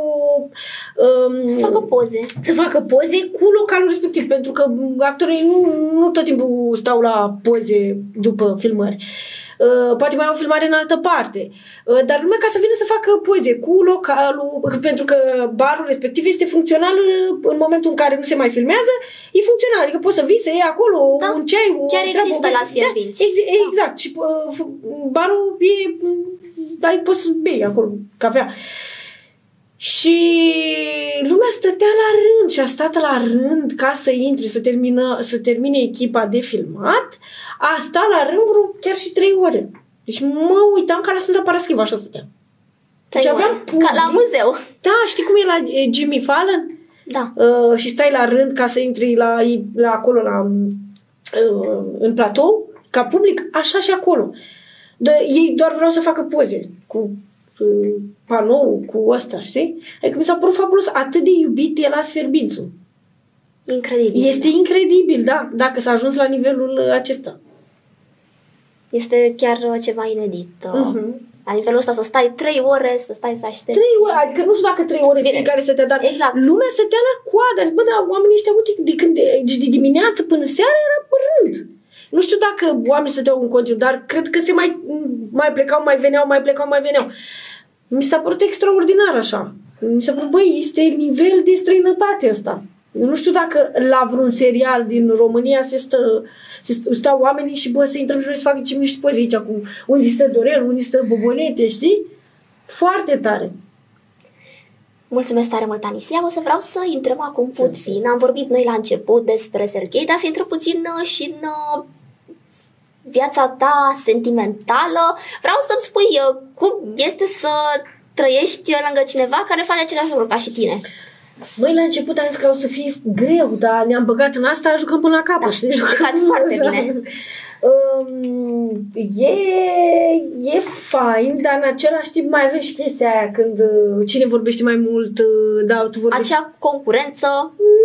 Um, Să facă poze. să facă poze cu localul respectiv, pentru că actorii nu, nu tot timpul stau la poze după filmări. Uh, poate mai au filmare în altă parte. Uh, dar numai ca să vină să facă poze cu localul, pentru că barul respectiv este funcțional uh, în momentul în care nu se mai filmează, e funcțional. Adică poți să vii să iei acolo Da. un ceai, o Chiar treabă, există o- la Sfierbinți. Da, ex- exact. Și uh, f- barul e... Ai, poți să bei acolo cafea. Și lumea stătea la rând și a stat la rând ca să intre, să, termină, să termine echipa de filmat. A stat la rând vreo chiar și trei ore. Deci mă uitam ca la Sfânta Paraschiva, așa stăteam. Deci Trei aveam ore. Ca la public. muzeu. Da, știi cum e la e, Jimmy Fallon? Da. Uh, și stai la rând ca să intri la, la acolo, la, uh, în platou, ca public, așa și acolo. De, ei doar vreau să facă poze cu uh, panou, cu ăsta, știi? Adică mi s-a părut fabulos, atât de iubit e la Sferbințu. Incredibil. Este incredibil, da, dacă s-a ajuns la nivelul acesta. Este chiar uh, ceva inedit. uh, Mhm. La nivelul ăsta să stai trei ore, să stai să aștepți. Trei ore, adică nu știu dacă trei ore Bine. fiecare stătea, dar Exact. lumea stătea la coadă. Zic, Bă, dar oamenii ăștia, uite, de, când, de, deci de dimineață până seara era pe rând. Nu știu dacă oamenii stăteau în continuu, dar cred că se mai, mai plecau, mai veneau, mai plecau, mai veneau. Mi s-a părut extraordinar așa. Mi s-a părut, băi, este nivel de străinătate ăsta. Eu nu știu dacă la vreun serial din România se stă, se stă, stau oamenii și bă, să intrăm și noi să facă ce miști poze aici cu unii stă Dorel, unii stă Bobonete, știi? Foarte tare. Mulțumesc tare mult, Anisia. O să vreau să intrăm acum puțin. Am vorbit noi la început despre Serghei, dar să intrăm puțin uh, și în uh, viața ta sentimentală. Vreau să-mi spui uh, cum este să trăiești lângă cineva care face același lucru ca și tine. Băi, la început am zis că o să fie greu, dar ne-am băgat în asta, jucăm până la capăt, Da, știi? jucat Jucăm- foarte bine. Um, e, e fain, dar în același timp mai avem și chestia aia când uh, cine vorbește mai mult, uh, da, tu vorbești... Acea concurență...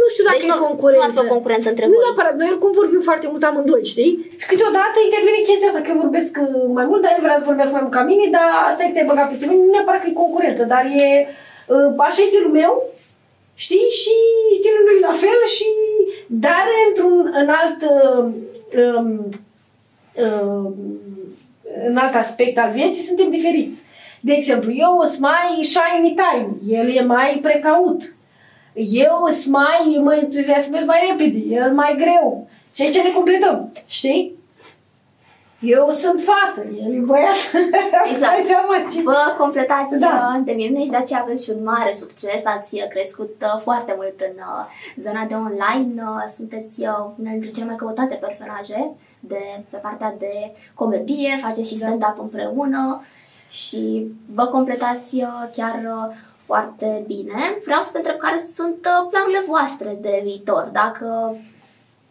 Nu știu dacă Deci e nu- concurență. nu ar fi o concurență între Nu voi. neapărat, noi oricum vorbim foarte mult amândoi, știi? Și câteodată intervine chestia asta, că vorbesc uh, mai mult, dar el vrea să vorbească mai mult ca mine, dar asta e te băgat peste mine, nu neapărat că e concurență, dar e... Uh, așa e stilul meu, știi? Și stilul lui la fel și... Dar într-un în alt... Uh, um, uh, în alt aspect al vieții suntem diferiți. De exemplu, eu sunt mai shiny time, el e mai precaut. Eu sunt mai, mă entuziasmez mai repede, el mai greu. Și aici ne completăm, știi? Eu sunt fată, el e băiat. <laughs> Exact. Ai seama ce... Vă completați Da. da. de minune și de aceea aveți și un mare succes. Ați uh, crescut uh, foarte mult în uh, zona de online. Uh, Sunteți uh, una dintre cele mai căutate personaje de, pe partea de comedie. Faceți și Da. stand-up împreună și vă completați uh, chiar uh, foarte bine. Vreau să te întreb care sunt uh, planurile voastre de viitor. Dacă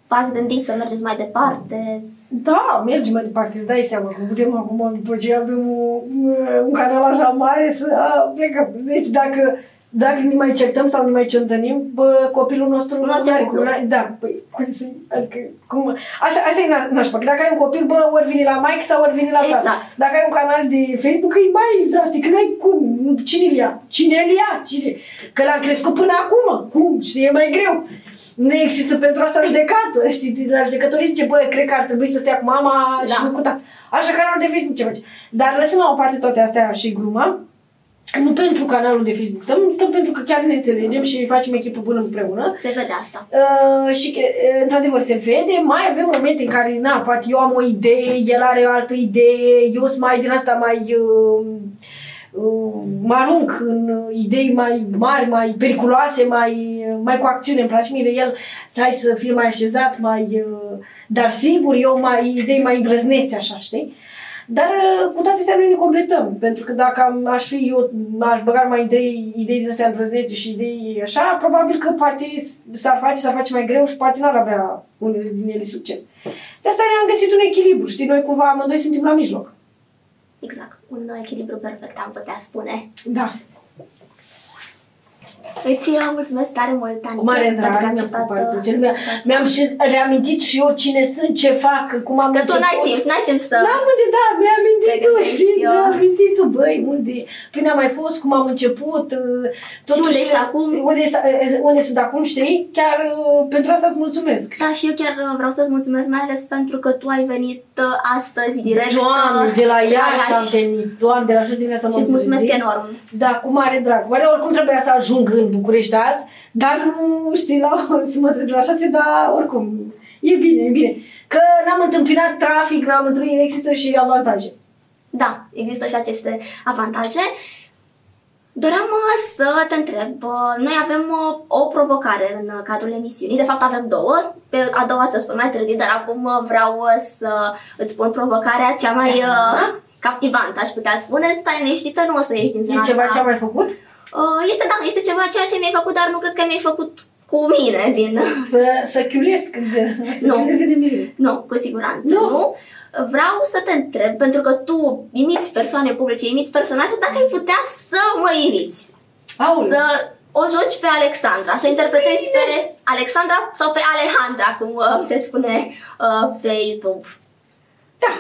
v-ați gândit să mergeți mai departe, Da, mergem mai departe, îți dai seama că putem acum, după ce avem un, un canal așa mare, să a, plecăm. Deci dacă dacă ne mai certăm sau ne mai ciondănim, bă, copilul nostru Nu nu are are cum. cum, da, păi, cum să, adică, cum, asta, asta e na- nașpa, că dacă ai un copil, bă, ori vine la Mike sau ori vine la tata. Exact. Dacă ai un canal de Facebook, e mai drastic, că n-ai cum, cine-l ia? Cine-l ia? Cine? Că l-am crescut până acum, cum? Știi, e mai greu. Nu există pentru asta judecată, știi, la judecătorii zice, bă, cred că ar trebui să stea cu mama Da. și nu cu tata. Așa canalul de Facebook ce face. Dar lăsând la o parte toate astea și gluma, nu pentru canalul de Facebook, stăm, stăm pentru că chiar ne înțelegem și facem echipă bună împreună. Se vede asta. Uh, și că, uh, într-adevăr, se vede, mai avem momente în care, na, poate eu am o idee, el are o altă idee, eu sunt mai din asta mai... Uh, uh, mă arunc în uh, idei mai mari, mai periculoase, mai, uh, mai cu acțiune. Îmi place mie de el să hai să fie mai așezat, mai... Uh, dar sigur, eu mai idei mai îndrăznețe, așa, știi? Dar uh, cu toate astea noi ne completăm, pentru că dacă am, aș fi eu, aș băga mai idei, idei din astea îndrăznețe și idei așa, probabil că poate s-ar face, s-ar face mai greu și poate n-ar avea unele din ele succes. De asta ne-am găsit un echilibru, știi, noi cumva amândoi suntem la mijloc. Exact. Un echilibru perfect, am putea spune. Da. Îți uh, mulțumesc tare mult, Anice, Cu mare pentru drag, că ai mi-a acceptat, făcut mare uh, plăcere. Mi-a- invitația. Mi-am și reamintit și eu cine sunt, ce fac, cum am Că tu început. n-ai timp, n-ai timp să... Da, mă, de da, mi-a amintit Te tu, gândești, știi, eu. mi-a amintit tu, băi, unde, până am mai fost, cum am început, uh, unde ești acum? Unde, este, uh, unde sunt acum, știi, chiar uh, pentru asta îți mulțumesc. Da, și eu chiar uh, vreau să-ți mulțumesc mai ales pentru că tu ai venit uh, astăzi direct Doamne, uh, de la Iași am venit, Doamne, de la jos dimineața și m-am îți mulțumesc trezit. enorm. Da, cu mare drag. Oare oricum trebuia să ajung în București azi, dar nu știi, la, <laughs> să mă trezesc la șase, dar oricum, e bine, e bine. Că n-am întâmpinat trafic, n-am întâlnit, există și avantaje. Da, există și aceste avantaje. Doream uh, să te întreb, uh, noi avem uh, o provocare în uh, cadrul emisiunii, de fapt avem două, pe a doua ți-o spun mai târziu, dar acum uh, vreau uh, să îți spun provocarea cea mai uh, captivantă, aș putea spune, stai neștită, nu o să ieși din zona E ceva ta. ce am mai făcut? Uh, Este, da, este ceva ceea ce mi-ai făcut, dar nu cred că mi-ai făcut cu mine din... Să, să chiulesc de, să Nu. chiulesc de nemizie. Nu, cu siguranță Nu. nu. Vreau să te întreb, pentru că tu imiți persoane publice, imiți personaje, dacă ai putea să mă imiți, Aoleu. să o joci pe Alexandra, să interpretezi pe Alexandra sau pe Alejandra, cum uh, se spune uh, pe YouTube. Da,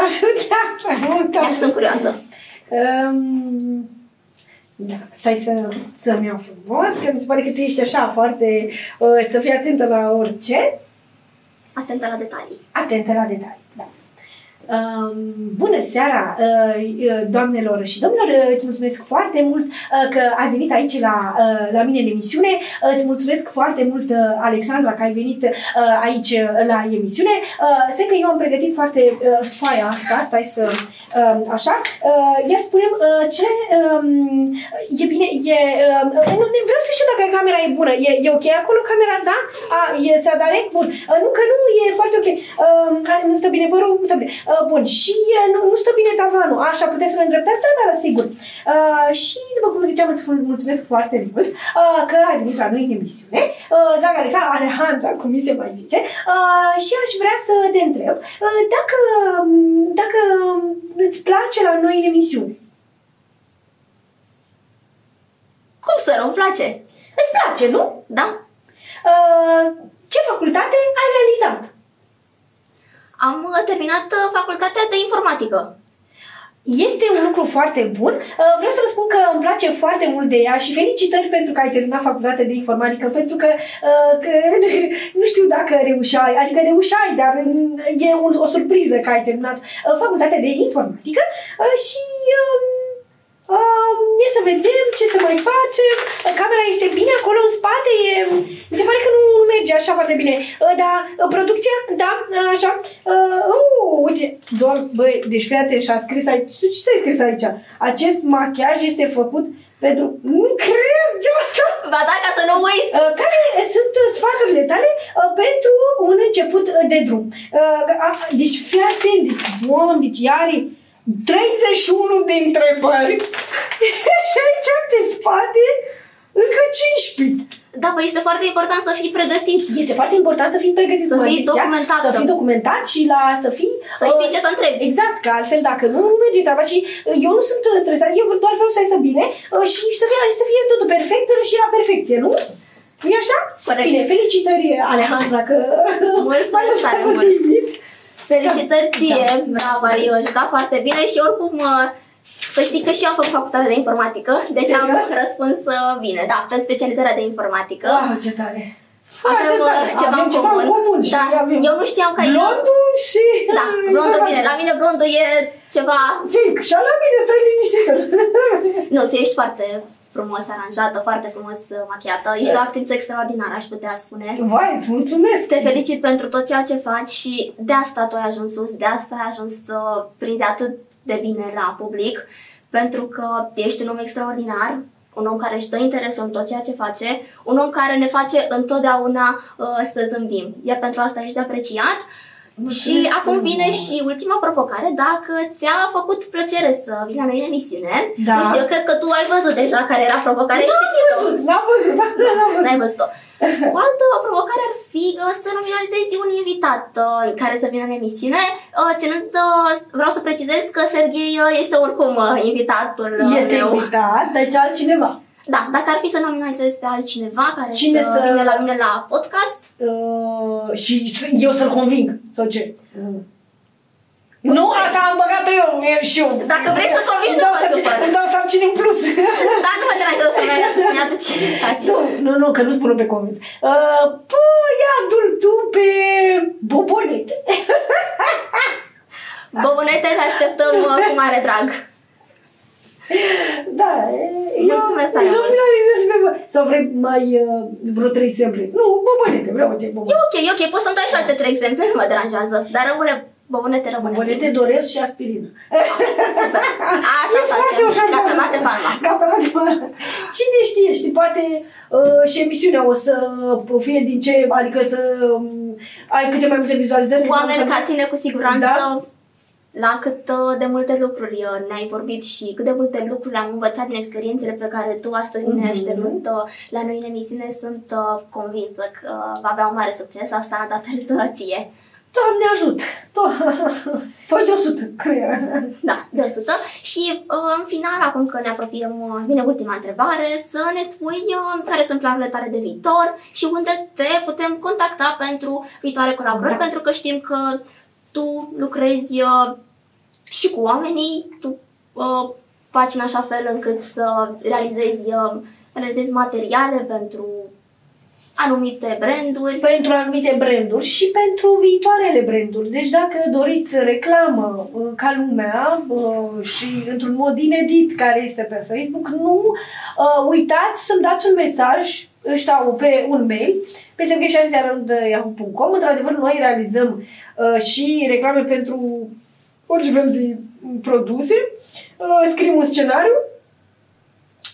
aș putea, așa, da. Chiar sunt curioasă. Um, da, stai să, să-mi iau frumos, că mi se pare că tu ești așa foarte, uh, să fii atentă la orice. Atentă la detalii. Atentă la detalii, da. Um, bună seara, uh, uh, doamnelor și domnilor, uh, îți mulțumesc foarte mult uh, că ai venit aici la, uh, la mine în emisiune. Uh, îți mulțumesc foarte mult, uh, Alexandra, că ai venit uh, aici uh, la emisiune. Uh, Știu că eu am pregătit foarte uh, foaia asta, stai să, uh, așa. Uh, Ia spunem uh, ce, um, e bine, e, uh, nu, nu, vreau să știu dacă camera e bună. E, e ok acolo camera, da? A, e să direct? Bun. Uh, nu, că nu, e foarte ok. Uh, care nu stă bine părul? Nu stă bine. Uh, bun, și uh, nu, nu stă bine tavanul. Așa, puteți să-l îndreptați? Da, da, da, sigur. Uh, și, după cum ziceam, îți mulțumesc foarte mult uh, că ai venit la noi în emisiune. Uh, dragă Alexandra, Alejandra, cum mi se mai zice. Uh, și aș vrea să te întreb uh, dacă, dacă îți place la noi în emisiune. Cum să nu-mi place? Îți place, nu? Da? Uh, ce facultate ai realizat? Am uh, terminat uh, facultatea de informatică. Este un lucru foarte bun. Uh, Vreau să vă spun că îmi place foarte mult de ea și felicitări pentru că ai terminat facultatea de informatică, pentru că, uh, că <laughs> nu știu dacă reușeai, adică reușeai, dar mm, e un, o surpriză că ai terminat uh, facultatea de informatică uh, și um, um, e să vedem ce să mai facem. Uh, Camera este bine acolo în spate, e, mi se pare că nu, nu merge așa foarte bine. Uh, Dar uh, producția, da, așa. Uh, uh, uite, doar, băi, deci fii atent și a scris aici. Tu ce ai scris aici? Acest machiaj este făcut pentru... Nu cred ce asta! Ba da, ca să nu uit. Uh, care sunt uh, sfaturile tale uh, pentru un început uh, de drum? Uh, a- Deci fii atent, deci, doamne, deci ea are 31 de întrebări <laughs> și aici pe spate încă 15. Da, păi este foarte important să fii pregătit. Este foarte important să fii pregătit Să cum ai fii zis, Ea, documentat, Să să- fii documentat și la să fii... Să uh, știi ce să întrebi. Exact, că altfel dacă nu, nu merge treaba și uh, eu nu sunt uh, stresat, eu doar vreau să iasă bine uh, și să fie, să fie totul perfect și la perfecție, nu? nu e așa? Corect. Bine, felicitări Alejandra că Mulțumesc <laughs> m-ai lăsat tare să te mult. Invit. Felicitări Da. ție, bravo, ai uh, jucat foarte bine și oricum uh, să știi că și eu am făcut facultate de informatică, deci am Serios? răspuns uh, bine. Da, pe specializarea de informatică. Wow, ce tare! Foarte Avem uh, tare. ceva, avem în ceva comun. în comun și Da, avem eu nu știam că blondul și... Da, <laughs> blondul bine. La mine blondul e ceva... Fix, și la mine stai liniștită. Nu, tu ești foarte frumos aranjată, foarte frumos uh, machiată. Ești o actriță extraordinară, aș putea spune. Vai, îți mulțumesc! Te felicit pentru tot ceea ce faci și de asta tu ai ajuns sus, de asta ai ajuns să prinzi atât de bine la public, pentru că ești un om extraordinar, un om care își dă interesul în tot ceea ce face, un om care ne face întotdeauna uh, să zâmbim. Iar pentru asta ești de apreciat. Și Mulțumesc acum vine frumos. și ultima provocare, dacă ți-a făcut plăcere să vii la noi în emisiune. Da. Nu știu, eu cred că tu ai văzut deja care era provocarea. ai citit-o. N-am văzut, n-am văzut. <laughs> N-ai văzut-o. O altă provocare ar fi uh, să nominalizezi un invitat uh, care să vină în emisiune, uh, ținând, uh, vreau să precizez că Serghei uh, este oricum uh, invitatul uh, Este meu. invitat, deci altcineva. Da, dacă ar fi să nominalizezi pe altcineva care Cine să, să- vină la mine la podcast, Uh, și să- eu să-l conving, sau ce? Nu, asta am băgat eu, eu și eu. Dacă vrei să convingi, Îmi nu dau mă sarcini- supăr. Îmi dau sarcini în plus. <laughs> da, nu mă deranjează să mi- să-mi aduci <laughs> invitații. nu, nu, nu, că nu spun pe convins. Uh, păi, adu tu pe bobonete. <laughs> Bobonete, te așteptăm uh, cu mare drag. Da, Mulțumesc eu tare mult. nominalizez pe bă- Sau vrei mai uh, vreo trei exemple? Nu, bobonete, vreau ce E bobonete. ok, e ok, poți să-mi dai și alte trei exemple, nu mă deranjează. Dar rămâne, bobonete rămâne. Bobonete, dorel și aspirină. Super. Așa E foarte facem. ușor de Gata, făcut. bate palma. Gata, bate palma. Cine știe, știi, poate uh, și emisiunea o să fie din ce, adică să um, ai câte mai multe vizualizări. Oameni să- ca tine, cu siguranță, Da. La cât uh, de multe lucruri uh, ne-ai vorbit și cât de multe lucruri am învățat din experiențele pe care tu astăzi ne-ai Mhm. așternut uh, la noi în emisiune, sunt uh, convinsă că uh, va avea un mare succes, asta datorită ție. Doamne ajut! Fost <laughs> de 100, creier. Da, de 100. Și uh, în final, acum că ne apropiem, uh, vine ultima întrebare, să ne spui uh, care sunt planurile tale de viitor și unde te putem contacta pentru viitoare colaborări, Da. pentru că știm că tu lucrezi uh, și cu oamenii, tu uh, faci în așa fel încât să realizezi, uh, realizezi materiale pentru anumite branduri. Pentru anumite branduri și pentru viitoarele branduri. Deci dacă doriți reclamă uh, ca lumea uh, și într-un mod inedit care este pe Facebook, nu uh, uitați să-mi dați un mesaj uh, sau pe un mail pe sergheșanseară.yahoo.com Într-adevăr, noi realizăm uh, și reclame pentru orice fel de produse, uh, scriem un scenariu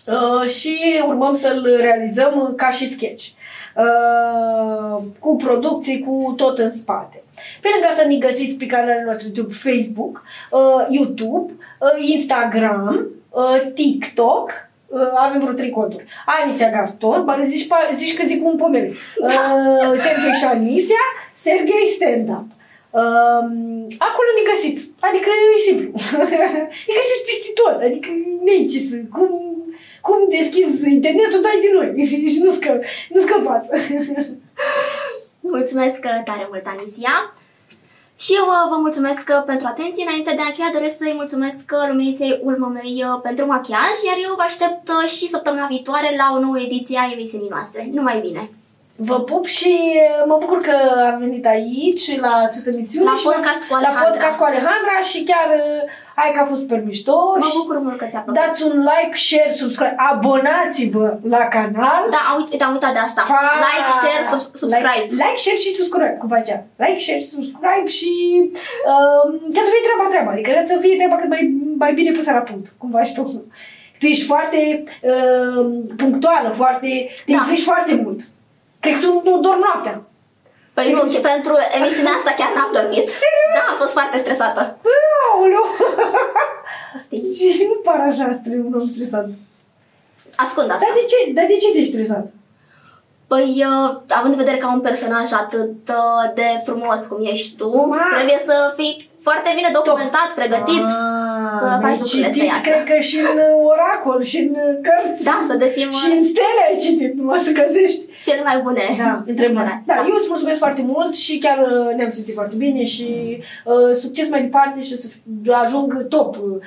Uh, și urmăm să-l realizăm ca și sketch. Uh, cu producții, cu tot în spate. Pe lângă asta ne găsiți pe canalele noastre YouTube, Facebook, uh, YouTube, uh, Instagram, uh, TikTok, uh, avem vreo trei conturi. Anisia Gafton, bă, zici, pa- zici că zic un pomel. Uh, <laughs> Sergei și Anisia, Sergei Stand Up. Um, acolo ne găsiți. Adică e simplu. <laughs> ne găsiți peste tot. Adică ne ce să... Cum, cum deschizi internetul, dai din noi. <laughs> și nu, scă, nu scăpați. Mulțumesc uh, tare mult, Anisia! Și eu uh, vă mulțumesc uh, pentru atenție. Înainte de a încheia, doresc să-i mulțumesc uh, Luminiței Ulmămei uh, pentru machiaj, iar eu vă aștept uh, și săptămâna viitoare la o nouă ediție a emisiunii noastre. Numai bine! Vă pup și mă bucur că am venit aici la această emisiune. La și podcast cu la Alejandra. podcast cu Alejandra și chiar hai că a fost super mișto. Mă și bucur mult că ți-a plăcut. Dați un like, share, subscribe, abonați-vă la canal. Da, am uit- am uitat de asta. Pa! Like, share, sub- subscribe. Like, like, share și subscribe, cum facea. Like, share, subscribe și um, ca să fie treaba treaba. Adică să fie treaba cât mai, mai bine pusă la punct, cum faci tu. Tu ești foarte um, punctuală, foarte, te Da. implici foarte mult. Cred că tu nu dormi noaptea. Păi nu, și pentru emisiunea asta chiar n-am dormit. Serios? Da, am fost foarte stresată. Aoleu! Știi? <laughs> și nu par așa stre- un om stresat. Ascund asta. Dar de ce, dar de ce te-ai stresat? Păi, uh, având în vedere că am un personaj atât uh, de frumos cum ești tu, Ma. trebuie să fii foarte bine documentat, pregătit, să Ah, faci ai lucrurile să citit, iasă. cred că și în uh, oracol, și în uh, cărți. Da, să găsim Și în stele ai citit, numai să găsești. cele mai bune Da, <laughs> întrebări. Da, da. eu îți mulțumesc foarte mult și chiar uh, ne-am simțit foarte bine și uh, succes mai departe și să ajung top. uh,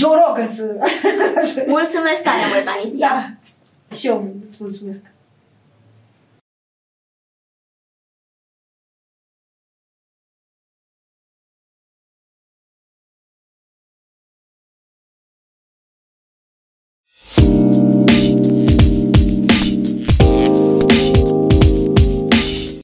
Joe Rogan să... <laughs> Mulțumesc tare mult, Anisia! da. Și eu îți mulțumesc.